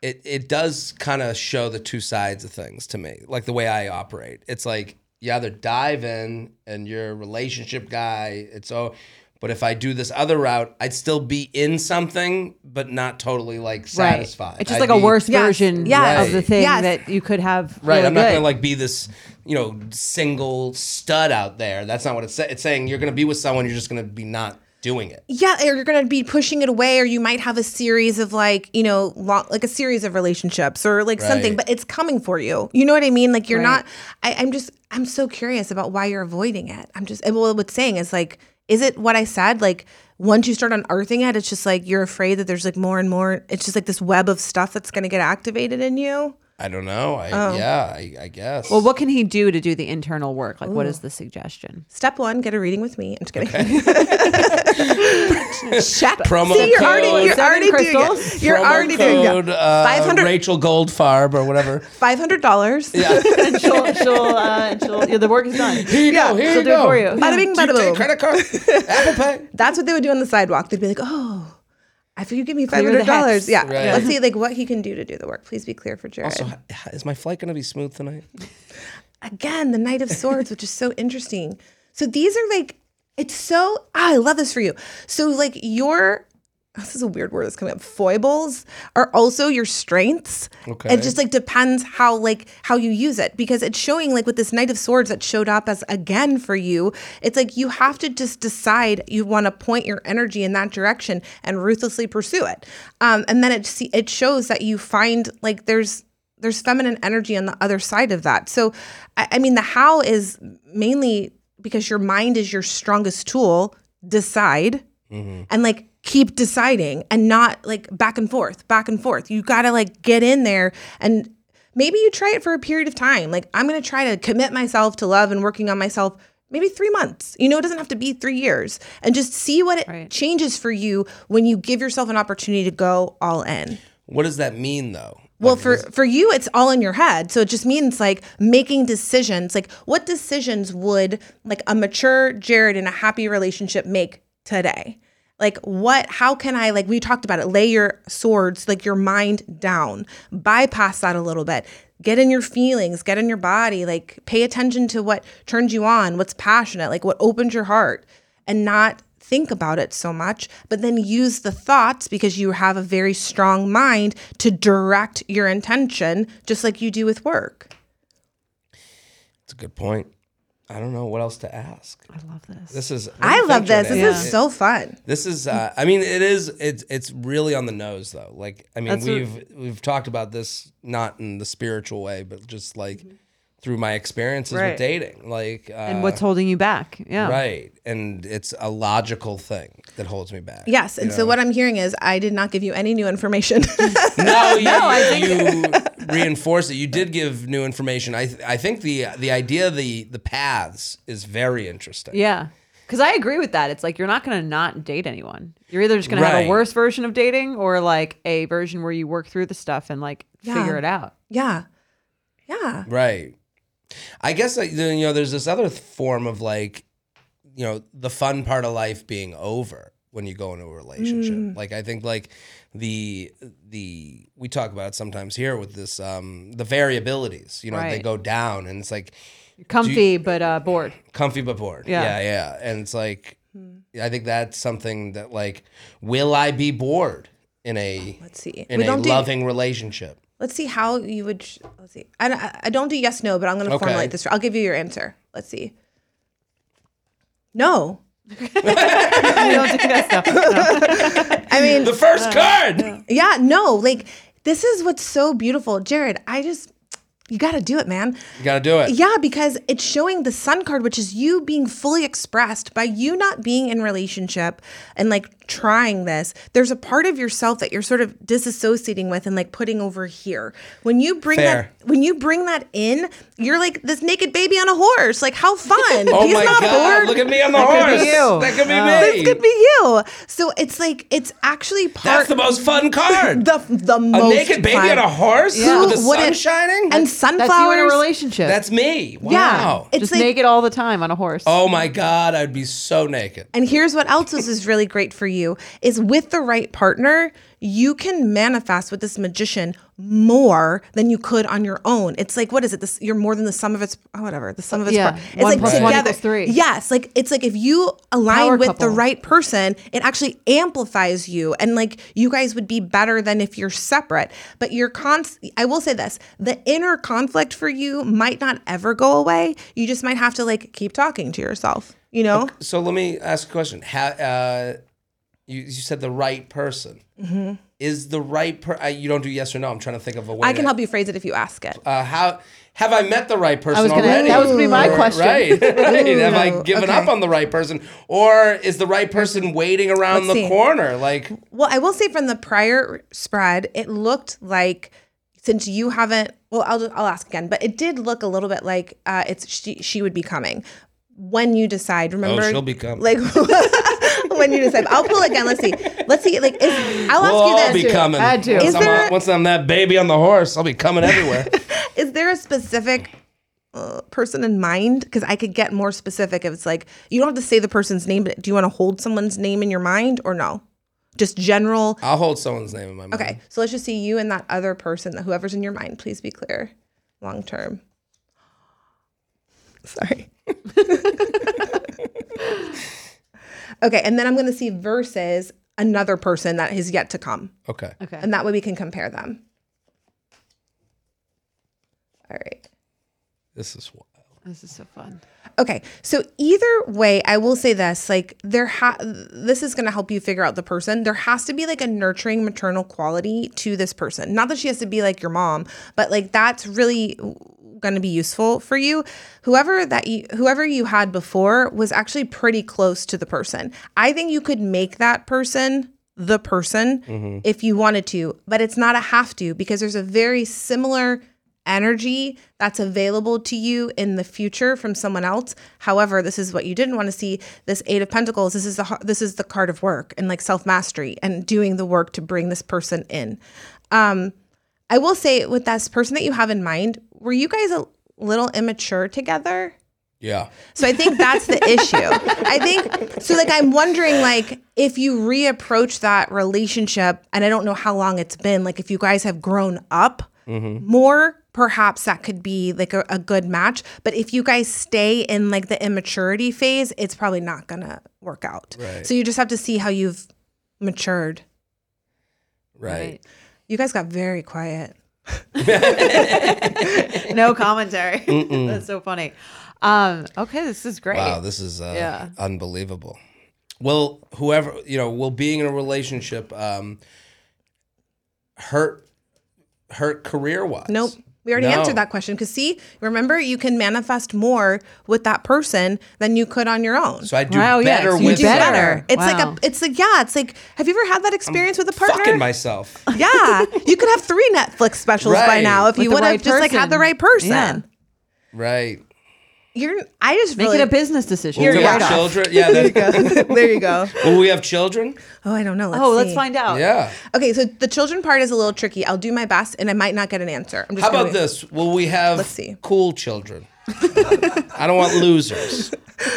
Speaker 2: It it does kind of show the two sides of things to me, like the way I operate. It's like you either dive in and you're a relationship guy. It's all. But if I do this other route, I'd still be in something, but not totally like satisfied.
Speaker 1: It's just
Speaker 2: I'd
Speaker 1: like a
Speaker 2: be-
Speaker 1: worse
Speaker 3: Yes,
Speaker 1: version
Speaker 3: yes,
Speaker 1: of the thing
Speaker 3: yes.
Speaker 1: that you could have.
Speaker 2: Right,
Speaker 1: really
Speaker 2: I'm not gonna like be this, you know, single stud out there. That's not what it's saying. It's saying you're gonna be with someone, you're just gonna be not doing it.
Speaker 3: yeah or you're gonna be pushing it away or you might have a series of like you know long, like a series of relationships or like something but it's coming for you. You know what i mean? Like you're
Speaker 1: Right.
Speaker 3: not I, i'm just i'm so curious about why you're avoiding it. I'm just well what's saying is like is it what i said? Like once you start unearthing it it's just like you're afraid that there's like more and more it's just like this web of stuff that's gonna get activated in you
Speaker 2: I don't know. I
Speaker 3: Oh.
Speaker 2: yeah, I, I guess.
Speaker 1: Well, what can he do to do the internal work? Like, what is the suggestion?
Speaker 3: step one get a reading with me i'm just kidding check
Speaker 2: Promo
Speaker 3: See, you're
Speaker 2: code-
Speaker 3: already you're
Speaker 1: Seven
Speaker 3: already doing it you're
Speaker 2: Promo
Speaker 3: already doing
Speaker 2: code,
Speaker 3: it
Speaker 2: uh,
Speaker 3: 500
Speaker 2: Rachel Goldfarb or whatever.
Speaker 3: Five hundred dollars.
Speaker 2: Yeah.
Speaker 1: and she'll, she'll, uh, she'll, yeah, the work is done.
Speaker 2: Here you go. Here
Speaker 1: she'll
Speaker 2: you
Speaker 1: do it
Speaker 2: go.
Speaker 1: for you.
Speaker 3: Bada bing, bada boom.
Speaker 2: credit card? Apple Pay.
Speaker 3: That's what they would do on the sidewalk. They'd be like, "Oh, if you give me five
Speaker 1: Clear the
Speaker 3: hundred dollars, yeah,
Speaker 2: Right.
Speaker 3: let's see like what he can do to do the work. Please be clear for Jared."
Speaker 2: So, is my flight gonna be smooth tonight?
Speaker 3: Again, the Knight of Swords, which is so interesting. So these are like, it's so. Ah, I love this for you. So like your this is a weird word that's coming up. Foibles are also your strengths.
Speaker 2: Okay.
Speaker 3: It just like depends how like how you use it because it's showing like with this Knight of Swords that showed up as again for you. It's like you have to just decide you want to point your energy in that direction and ruthlessly pursue it. Um, and then it see it shows that you find like there's there's feminine energy on the other side of that. So, I, I mean, the how is mainly because your mind is your strongest tool. Decide and like keep deciding and not like back and forth, back and forth. You got to like get in there and maybe you try it for a period of time. Like, I'm going to try to commit myself to love and working on myself. Maybe three months. You know, it doesn't have to be three years. And just see what it
Speaker 1: Right.
Speaker 3: changes for you when you give yourself an opportunity to go all in.
Speaker 2: What does that mean though?
Speaker 3: Well,
Speaker 2: Like,
Speaker 3: for
Speaker 2: is-
Speaker 3: for you, it's all in your head. So it just means like making decisions. Like, what decisions would like a mature Jared in a happy relationship make today? Like, what? How can I like? We talked about it. Lay your swords, like your mind down. Bypass that a little bit. Get in your feelings. Get in your body. Like, pay attention to what turns you on. What's passionate. Like, what opens your heart, and not think about it so much, but then use the thoughts because you have a very strong mind to direct your intention, just like you do with work.
Speaker 2: It's a good point. I don't know what else to ask.
Speaker 1: I love this.
Speaker 2: This is.
Speaker 3: I love this. This is so fun.
Speaker 2: This is. Uh, I mean, it is. It's. It's really on the nose, though. Like, I mean,
Speaker 1: That's
Speaker 2: we've we've talked about this not in the spiritual way, but just like
Speaker 3: Mm-hmm.
Speaker 2: Through my experiences
Speaker 1: Right.
Speaker 2: with dating. Like, uh,
Speaker 1: and what's holding you back? Yeah.
Speaker 2: right, and it's a logical thing that holds me back.
Speaker 3: Yes. And so what I'm hearing is I did not give you any new information.
Speaker 2: No, you, you reinforce it. You did give new information. I th- I think the the idea of the the paths is very interesting.
Speaker 1: Yeah. Because I agree with that. It's like you're not going to not date anyone. You're either just going to have a worse version of dating or like a version where you work through the stuff and like
Speaker 3: Yeah.
Speaker 1: figure it out.
Speaker 3: yeah. Yeah.
Speaker 2: Right. I guess you know there's this other form of like you know the fun part of life being over when you go into a relationship. Like I think like the the we talk about it sometimes here with this um the variabilities. You know they go down and it's like
Speaker 1: comfy but uh, bored.
Speaker 2: comfy but bored.
Speaker 1: Yeah.
Speaker 2: yeah, yeah. And it's like I think that's something that like will I be bored in a
Speaker 3: Let's see.
Speaker 2: in
Speaker 3: we
Speaker 2: a
Speaker 3: don't do.
Speaker 2: loving relationship?
Speaker 3: Let's see how you would. Let's see. I, I- I don't do yes no, but I'm going to
Speaker 2: Okay.
Speaker 3: formulate this. I'll give you your answer. Let's see. No.
Speaker 1: You don't do that stuff. No.
Speaker 3: I mean,
Speaker 2: The first uh, card.
Speaker 3: Yeah, no, like this is what's so beautiful. Jared, I just you got to do it, man.
Speaker 2: You got to do it.
Speaker 3: Yeah, because it's showing the sun card, which is you being fully expressed by you not being in relationship and like trying this. There's a part of yourself that you're sort of disassociating with and like putting over here. When you bring
Speaker 2: Fair.
Speaker 3: that when you bring that in, you're like this naked baby on a horse. Like how fun.
Speaker 2: Oh
Speaker 3: He's
Speaker 2: my
Speaker 3: not
Speaker 2: god!
Speaker 3: bored.
Speaker 2: Look at me on the
Speaker 1: That could
Speaker 2: horse.
Speaker 1: be you.
Speaker 2: That could be
Speaker 1: Oh.
Speaker 2: me.
Speaker 3: this could be you. So it's like it's actually part
Speaker 2: That's the most fun card.
Speaker 3: the the
Speaker 2: a
Speaker 3: most
Speaker 2: naked baby
Speaker 3: fun.
Speaker 2: on a horse
Speaker 1: Yeah.
Speaker 2: with the
Speaker 3: Who would
Speaker 2: sun shining.
Speaker 3: and
Speaker 1: That's you in a relationship.
Speaker 2: That's me. Wow.
Speaker 3: Yeah. It's
Speaker 1: just
Speaker 3: like-
Speaker 1: naked all the time on a horse.
Speaker 2: oh my god! I'd be so naked.
Speaker 3: And here's what else is, is really great for you is with the right partner, you can manifest with this magician more than you could on your own. It's like what is it? This you're more than the sum of its oh, whatever the sum of its
Speaker 1: Yeah.
Speaker 3: parts. It's
Speaker 1: One
Speaker 3: like
Speaker 1: plus
Speaker 3: together.
Speaker 1: one three.
Speaker 3: Yes, like it's like if you align
Speaker 1: Power
Speaker 3: with
Speaker 1: couple.
Speaker 3: the right person, it actually amplifies you, and like you guys would be better than if you're separate. But you're const. I will say this: the inner conflict for you might not ever go away. You just might have to like keep talking to yourself. You know.
Speaker 2: So let me ask a question. How, uh, you, you said the right person.
Speaker 3: Mm-hmm.
Speaker 2: Is the right per? I, you don't do yes or no. I'm trying to think of a way.
Speaker 3: I can
Speaker 2: to,
Speaker 3: help you phrase it if you ask it.
Speaker 2: Uh, how have I met the right person
Speaker 1: was gonna-
Speaker 2: already?
Speaker 1: that was gonna be my
Speaker 2: Or-
Speaker 1: question.
Speaker 2: Right, right. have I given
Speaker 3: okay.
Speaker 2: up on the right person, or is the right person waiting around
Speaker 3: Let's
Speaker 2: the
Speaker 3: see.
Speaker 2: corner? Like,
Speaker 3: Well, I will say from the prior spread, it looked like since you haven't. Well, I'll I'll ask again, but it did look a little bit like uh, it's she she would be coming when you decide. Remember,
Speaker 2: Oh, she'll be coming.
Speaker 3: Like when you decide. I'll pull it again. Let's see. Let's see. Like, is, I'll ask
Speaker 2: we'll
Speaker 3: you
Speaker 2: all
Speaker 3: this:
Speaker 2: be coming.
Speaker 1: Had to.
Speaker 2: Once,
Speaker 3: Is
Speaker 2: I'm,
Speaker 3: there-
Speaker 2: once I'm that baby on the horse, I'll be coming everywhere.
Speaker 3: Is there a specific uh, person in mind? Because I could get more specific if it's like you don't have to say the person's name, but do you want to hold someone's name in your mind or no? Just general.
Speaker 2: I'll hold someone's name in my mind.
Speaker 3: Okay, so let's just see you and that other person, whoever's in your mind. Please be clear, long term. Sorry. okay, and then I'm going to see versus another person that has yet to come.
Speaker 2: Okay.
Speaker 1: Okay.
Speaker 3: And that way we can compare them. All right.
Speaker 2: This is wild.
Speaker 1: This is so fun.
Speaker 3: Okay. So either way, I will say this, like there ha this is going to help you figure out the person. There has to be like a nurturing maternal quality to this person. Not that she has to be like your mom, but like that's really going to be useful for you. Whoever that you whoever you had before was actually pretty close to the person. I think you could make that person the person if you wanted to, but it's not a have to because there's a very similar energy that's available to you in the future from someone else. However, this is what you didn't want to see. This 8 of pentacles, this is the this is the card of work and like self-mastery and doing the work to bring this person in. Um I will say with this person that you have in mind, were you guys a little immature together?
Speaker 2: Yeah.
Speaker 3: So I think that's the issue. I think so like I'm wondering like if you reapproach that relationship and I don't know how long it's been like if you guys have grown up mm-hmm. more perhaps that could be like a, a good match but if you guys stay in like the immaturity phase it's probably not gonna work out
Speaker 2: Right.
Speaker 3: so you just have to see how you've matured
Speaker 2: Right.
Speaker 3: You guys got very quiet
Speaker 1: No commentary. That's so funny. Um, okay, this is great.
Speaker 2: Wow, this is uh,
Speaker 1: Yeah.
Speaker 2: unbelievable. Well, whoever you know, will being in a relationship um, hurt hurt career wise?
Speaker 3: Nope. We already
Speaker 2: No.
Speaker 3: answered that question. Because see, remember, you can manifest more with that person than you could on your own.
Speaker 2: So I do
Speaker 1: Wow, yeah,
Speaker 2: better
Speaker 1: so you
Speaker 2: with
Speaker 3: do
Speaker 1: better.
Speaker 3: better. It's like a. It's like yeah. It's like. Have you ever had that experience with a partner?
Speaker 2: fucking myself.
Speaker 3: yeah, you could have three Netflix specials by now if
Speaker 1: With
Speaker 3: you
Speaker 1: the
Speaker 3: would have
Speaker 1: right
Speaker 3: just like had the right person.
Speaker 1: Yeah.
Speaker 2: right.
Speaker 3: You're. I just
Speaker 1: Make
Speaker 3: really,
Speaker 1: it a business decision.
Speaker 2: Will we
Speaker 1: Write
Speaker 2: have children? Yeah.
Speaker 3: there you go. there you go.
Speaker 2: will we have children?
Speaker 3: Oh, I don't know. Let's
Speaker 1: Oh, let's find out.
Speaker 2: Yeah.
Speaker 3: Okay, so the children part is a little tricky. I'll do my best, and I might not get an answer. I'm just
Speaker 2: How
Speaker 3: gonna
Speaker 2: about this? Will we have
Speaker 3: Let's see.
Speaker 2: cool children? I don't want losers.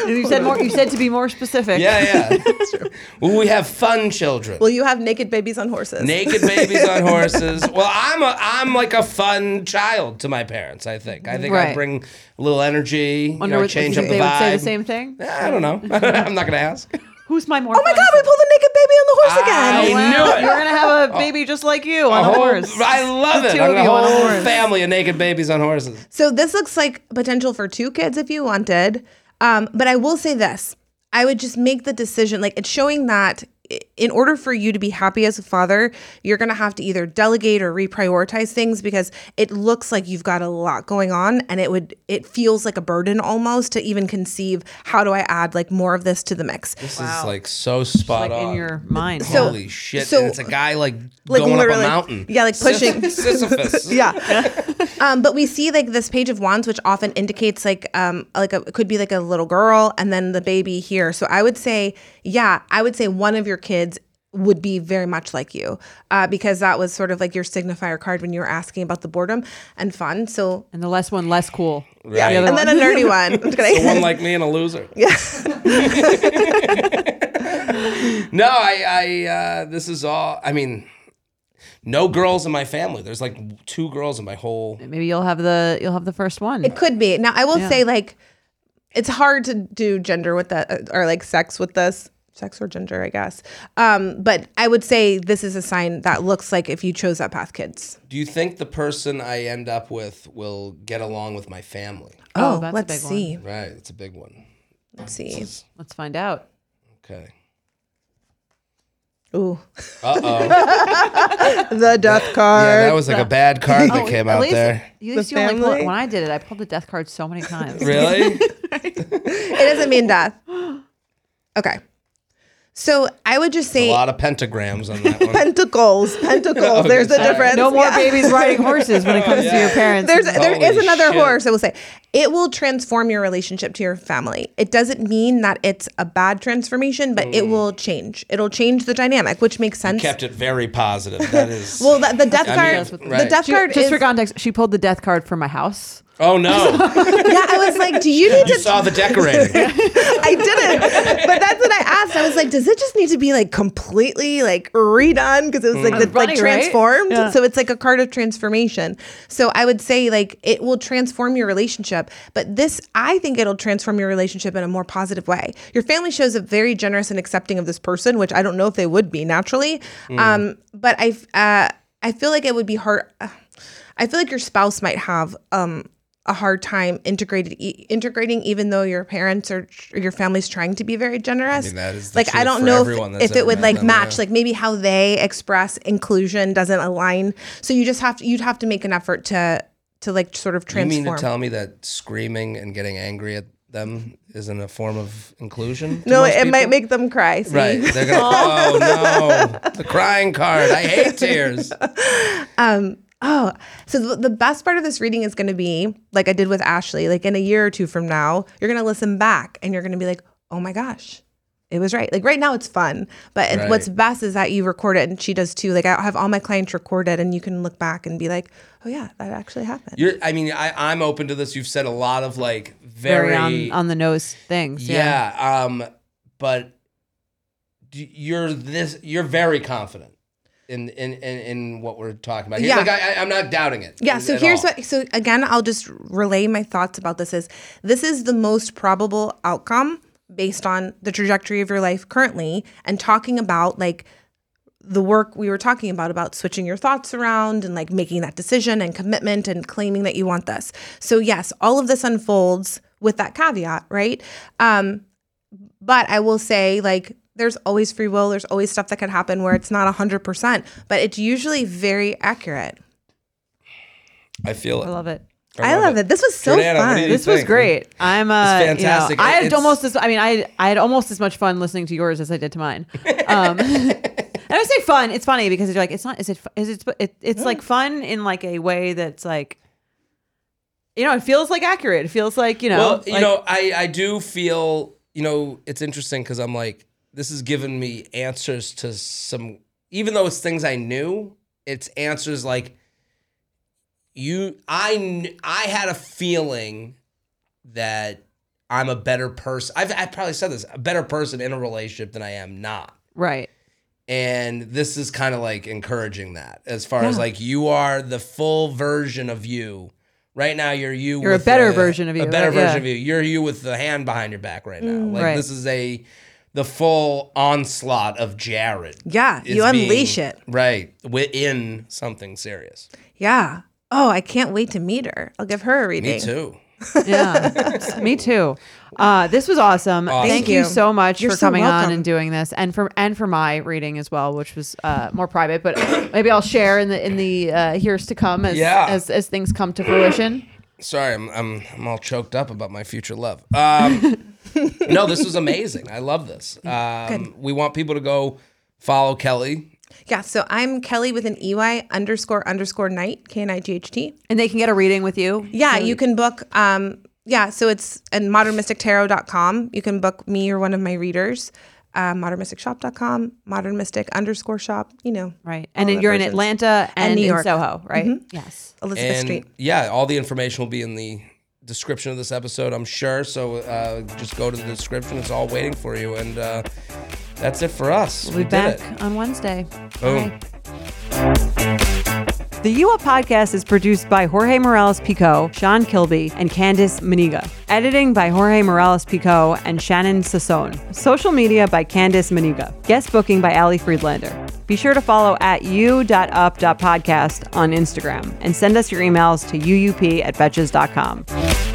Speaker 1: You said more. You said to be more specific.
Speaker 2: Yeah, yeah. Will we have fun children?
Speaker 3: Will you have naked babies on horses?
Speaker 2: Naked babies on horses. Well, I'm a I'm like a fun child to my parents. I think. I think I
Speaker 1: Right.
Speaker 2: bring a little energy. You
Speaker 1: Wonder
Speaker 2: know, I
Speaker 1: what
Speaker 2: change
Speaker 1: they
Speaker 2: up the
Speaker 1: would say
Speaker 2: vibe.
Speaker 1: the same thing.
Speaker 2: I don't know. I'm not gonna ask.
Speaker 1: Who's my more?
Speaker 3: Oh my God, we pulled a naked baby on the horse again.
Speaker 2: I knew it.
Speaker 1: You're gonna have a baby just like you on
Speaker 2: A
Speaker 1: a
Speaker 2: whole-
Speaker 1: horse.
Speaker 2: I love
Speaker 1: The
Speaker 2: it.
Speaker 1: two
Speaker 2: I'm
Speaker 1: of
Speaker 2: a
Speaker 1: you on a
Speaker 2: whole
Speaker 1: horse.
Speaker 2: family of naked babies on horses.
Speaker 3: So this looks like potential for two kids if you wanted. Um, but I will say this. I would just make the decision. Like it's showing that i- in order for you to be happy as a father, you're going to have to either delegate or reprioritize things because it looks like you've got a lot going on and it would, it feels like a burden almost to even conceive how do I add like more of this to the mix.
Speaker 2: This is like so spot
Speaker 1: like
Speaker 2: on.
Speaker 1: in your mind.
Speaker 3: So-
Speaker 2: Holy shit!
Speaker 3: so-
Speaker 2: and it's a guy like,
Speaker 3: Like
Speaker 2: going up a mountain.
Speaker 3: yeah, like pushing.
Speaker 2: Sisyphus.
Speaker 3: yeah. um, but we see like this page of wands, which often indicates like um like a it could be like a little girl and then the baby here. So I would say, yeah, I would say one of your kids would be very much like you uh, because that was sort of like your signifier card when you were asking about the boredom and fun. So
Speaker 1: and the less one, less cool.
Speaker 2: Right.
Speaker 1: The other
Speaker 3: and then a nerdy one. I'm just kidding.
Speaker 2: The one like me and a loser. Yeah. no, I, I, uh, this is all. I mean, no girls in my family. There's like two girls in my whole.
Speaker 1: Maybe you'll have the you'll have the first one.
Speaker 3: It could be. Now, I will say, like, it's hard to do gender with that or like sex with this. Sex or gender, I guess. Um, but I would say this is a sign that looks like if you chose that path, kids.
Speaker 2: Do you think the person I end up with will get along with my family?
Speaker 1: Oh,
Speaker 3: Oh,
Speaker 1: that's a
Speaker 3: let's
Speaker 1: big one.
Speaker 3: see.
Speaker 2: Right. It's a big one.
Speaker 3: Let's see.
Speaker 1: Let's find out.
Speaker 2: Okay.
Speaker 3: Ooh,
Speaker 2: Uh oh.
Speaker 3: the death card.
Speaker 2: yeah, that was like a bad card that came
Speaker 1: Oh, at
Speaker 2: out
Speaker 1: least,
Speaker 2: there.
Speaker 1: At least
Speaker 3: The
Speaker 1: you only pull it.
Speaker 3: family?
Speaker 1: When I did it, I pulled the death card so many times.
Speaker 2: Really?
Speaker 3: it doesn't mean death. Okay. So I would just say a
Speaker 2: lot of pentagrams on that one.
Speaker 3: pentacles. Pentacles. There's a
Speaker 2: sorry.
Speaker 3: difference.
Speaker 1: No more
Speaker 3: Yeah.
Speaker 1: babies riding horses when it comes to your parents.
Speaker 3: There's there is another
Speaker 2: shit.
Speaker 3: horse. I will say it will transform your relationship to your family. It doesn't mean that it's a bad transformation, but it mm. will change. It'll change the dynamic, which makes sense.
Speaker 2: Kept it very positive. That is.
Speaker 3: well, the, the death
Speaker 2: I
Speaker 3: card.
Speaker 2: mean,
Speaker 3: The
Speaker 2: right.
Speaker 3: death
Speaker 1: She-
Speaker 3: card
Speaker 1: just
Speaker 3: is.
Speaker 1: for context, she pulled the death card for my house.
Speaker 2: Oh no!
Speaker 3: yeah, I was like, do you need
Speaker 2: You
Speaker 3: to?
Speaker 2: saw the decorating.
Speaker 3: I didn't, but that's what I asked. I was like, does it just need to be like completely like redone because it was like the,
Speaker 1: Funny,
Speaker 3: like
Speaker 1: right?
Speaker 3: transformed?
Speaker 1: Yeah.
Speaker 3: So it's like a card of transformation. So I would say like it will transform your relationship. relationship. But this, I think it'll transform your relationship in a more positive way. Your family shows up very generous and accepting of this person, which I don't know if they would be naturally. Um, but I, uh, I feel like it would be hard. I feel like your spouse might have um, a hard time integrated e- integrating, even though your parents or, or your family's trying to be very generous.
Speaker 2: mean, that is the
Speaker 3: like I don't know if, if it would like
Speaker 2: them,
Speaker 3: match,
Speaker 2: yeah.
Speaker 3: like maybe how they express inclusion doesn't align. So you just have to you'd have to make an effort to to like sort of transform You
Speaker 2: mean to tell me that screaming and getting angry at them isn't a form of inclusion?
Speaker 3: no, it might make them cry. see?
Speaker 2: Right. They're gonna. oh no, the crying card. I hate tears.
Speaker 3: Um, Oh, so the, the best part of this reading is going to be like I did with Ashley. Like in a year or two from now, you're going to listen back and you're going to be like, oh my gosh, it was right. Like right now, it's fun. But it- what's best is that you record it and she does too. Like I have all my clients recorded and you can look back and be like, oh yeah, that actually happened.
Speaker 2: You're. I mean, I, I'm open to this. You've said a lot of like very.
Speaker 1: Very on, on the nose things. Yeah.
Speaker 2: yeah. Um. But you're this. You're very confident. In, in, in, in what we're talking about here.
Speaker 3: Yeah.
Speaker 2: Like I, I, I'm not doubting it.
Speaker 3: Yeah, so here's
Speaker 2: all.
Speaker 3: what so again I'll just relay my thoughts about this is this is the most probable outcome based on the trajectory of your life currently and talking about like the work we were talking about about switching your thoughts around and like making that decision and commitment and claiming that you want this. So yes, all of this unfolds with that caveat, right? Um but I will say like there's always free will, there's always stuff that can happen where it's not 100%, but it's usually very accurate.
Speaker 2: I feel it.
Speaker 1: I love it.
Speaker 3: I love it. This was so
Speaker 2: Jordana, what
Speaker 3: fun.
Speaker 2: do you
Speaker 1: This was great. I'm uh,
Speaker 2: It's fantastic.
Speaker 1: You know, I had
Speaker 2: It's-
Speaker 1: almost as I mean I I had almost as much fun listening to yours as I did to mine. Um, and I say fun. It's funny because you're like it's not. Is it? Is it? it it's like fun in like a way that's like. You know, it feels like accurate. It feels like you know.
Speaker 2: Well, you
Speaker 1: like-
Speaker 2: know, I I do feel you know it's interesting because I'm like this has given me answers to some even though it's things I knew. It's answers like you. I I had a feeling that I'm a better person. I've I probably said this a better person in a relationship than I am not.
Speaker 1: right.
Speaker 2: And this is kind of like encouraging that as far as like you are the full version of you. Right now, you're you.
Speaker 1: You're a better
Speaker 2: the-
Speaker 1: version of you,
Speaker 2: A better
Speaker 1: right?
Speaker 2: version
Speaker 1: Yeah.
Speaker 2: of you. You're you with the hand behind your back right now. Mm, like
Speaker 1: Right.
Speaker 2: this is a the full onslaught of Jared.
Speaker 3: Yeah,
Speaker 2: is
Speaker 3: you
Speaker 2: being-
Speaker 3: unleash it.
Speaker 2: right within something serious.
Speaker 3: Yeah. Oh, I can't wait to meet her. I'll give her a reading.
Speaker 2: Me too.
Speaker 1: Yeah, me too. Uh, this was awesome. Thank
Speaker 3: Thank
Speaker 1: you
Speaker 3: you.
Speaker 1: so much
Speaker 3: You're
Speaker 1: for
Speaker 3: so
Speaker 1: coming on and doing this, and for and for my reading as well, which was uh, more private. But maybe I'll share in the in the uh, years to come as
Speaker 2: Yeah.
Speaker 1: as as things come to fruition.
Speaker 2: Sorry, I'm I'm I'm all choked up about my future love. Um, no, this was amazing. I love this. Um, we want people to go follow Kelley.
Speaker 3: Yeah. So I'm Kelley with an EY underscore underscore Knight, K N I G H T.
Speaker 1: And they can get a reading with you.
Speaker 3: Yeah, you can book. Um, yeah, so it's at modernmystictarot.com. You can book me or one of my readers. Uh, modernmysticshop.com, modern mystic underscore shop, you know.
Speaker 1: Right. And then you're in. Atlanta and,
Speaker 3: New
Speaker 1: in
Speaker 3: York.
Speaker 1: Soho, right? Yes.
Speaker 3: Elizabeth
Speaker 2: and
Speaker 3: Street.
Speaker 2: yeah, all the information will be in the description of this episode, I'm sure. So uh, just go to the description; it's all waiting for you. And uh, that's it for us.
Speaker 1: We'll be
Speaker 2: did
Speaker 1: back on Wednesday.
Speaker 2: Boom.
Speaker 1: The Up podcast is produced by Jorge Morales Pico, Sean Kilby, and Candice Maniga. Editing by Jorge Morales Pico and Shannon Sassone. Social media by Candice Maniga. Guest booking by Ali Friedlander. Be sure to follow at u.up.podcast on Instagram and send us your emails to uup at betches.com.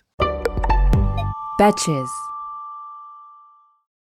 Speaker 5: Betches.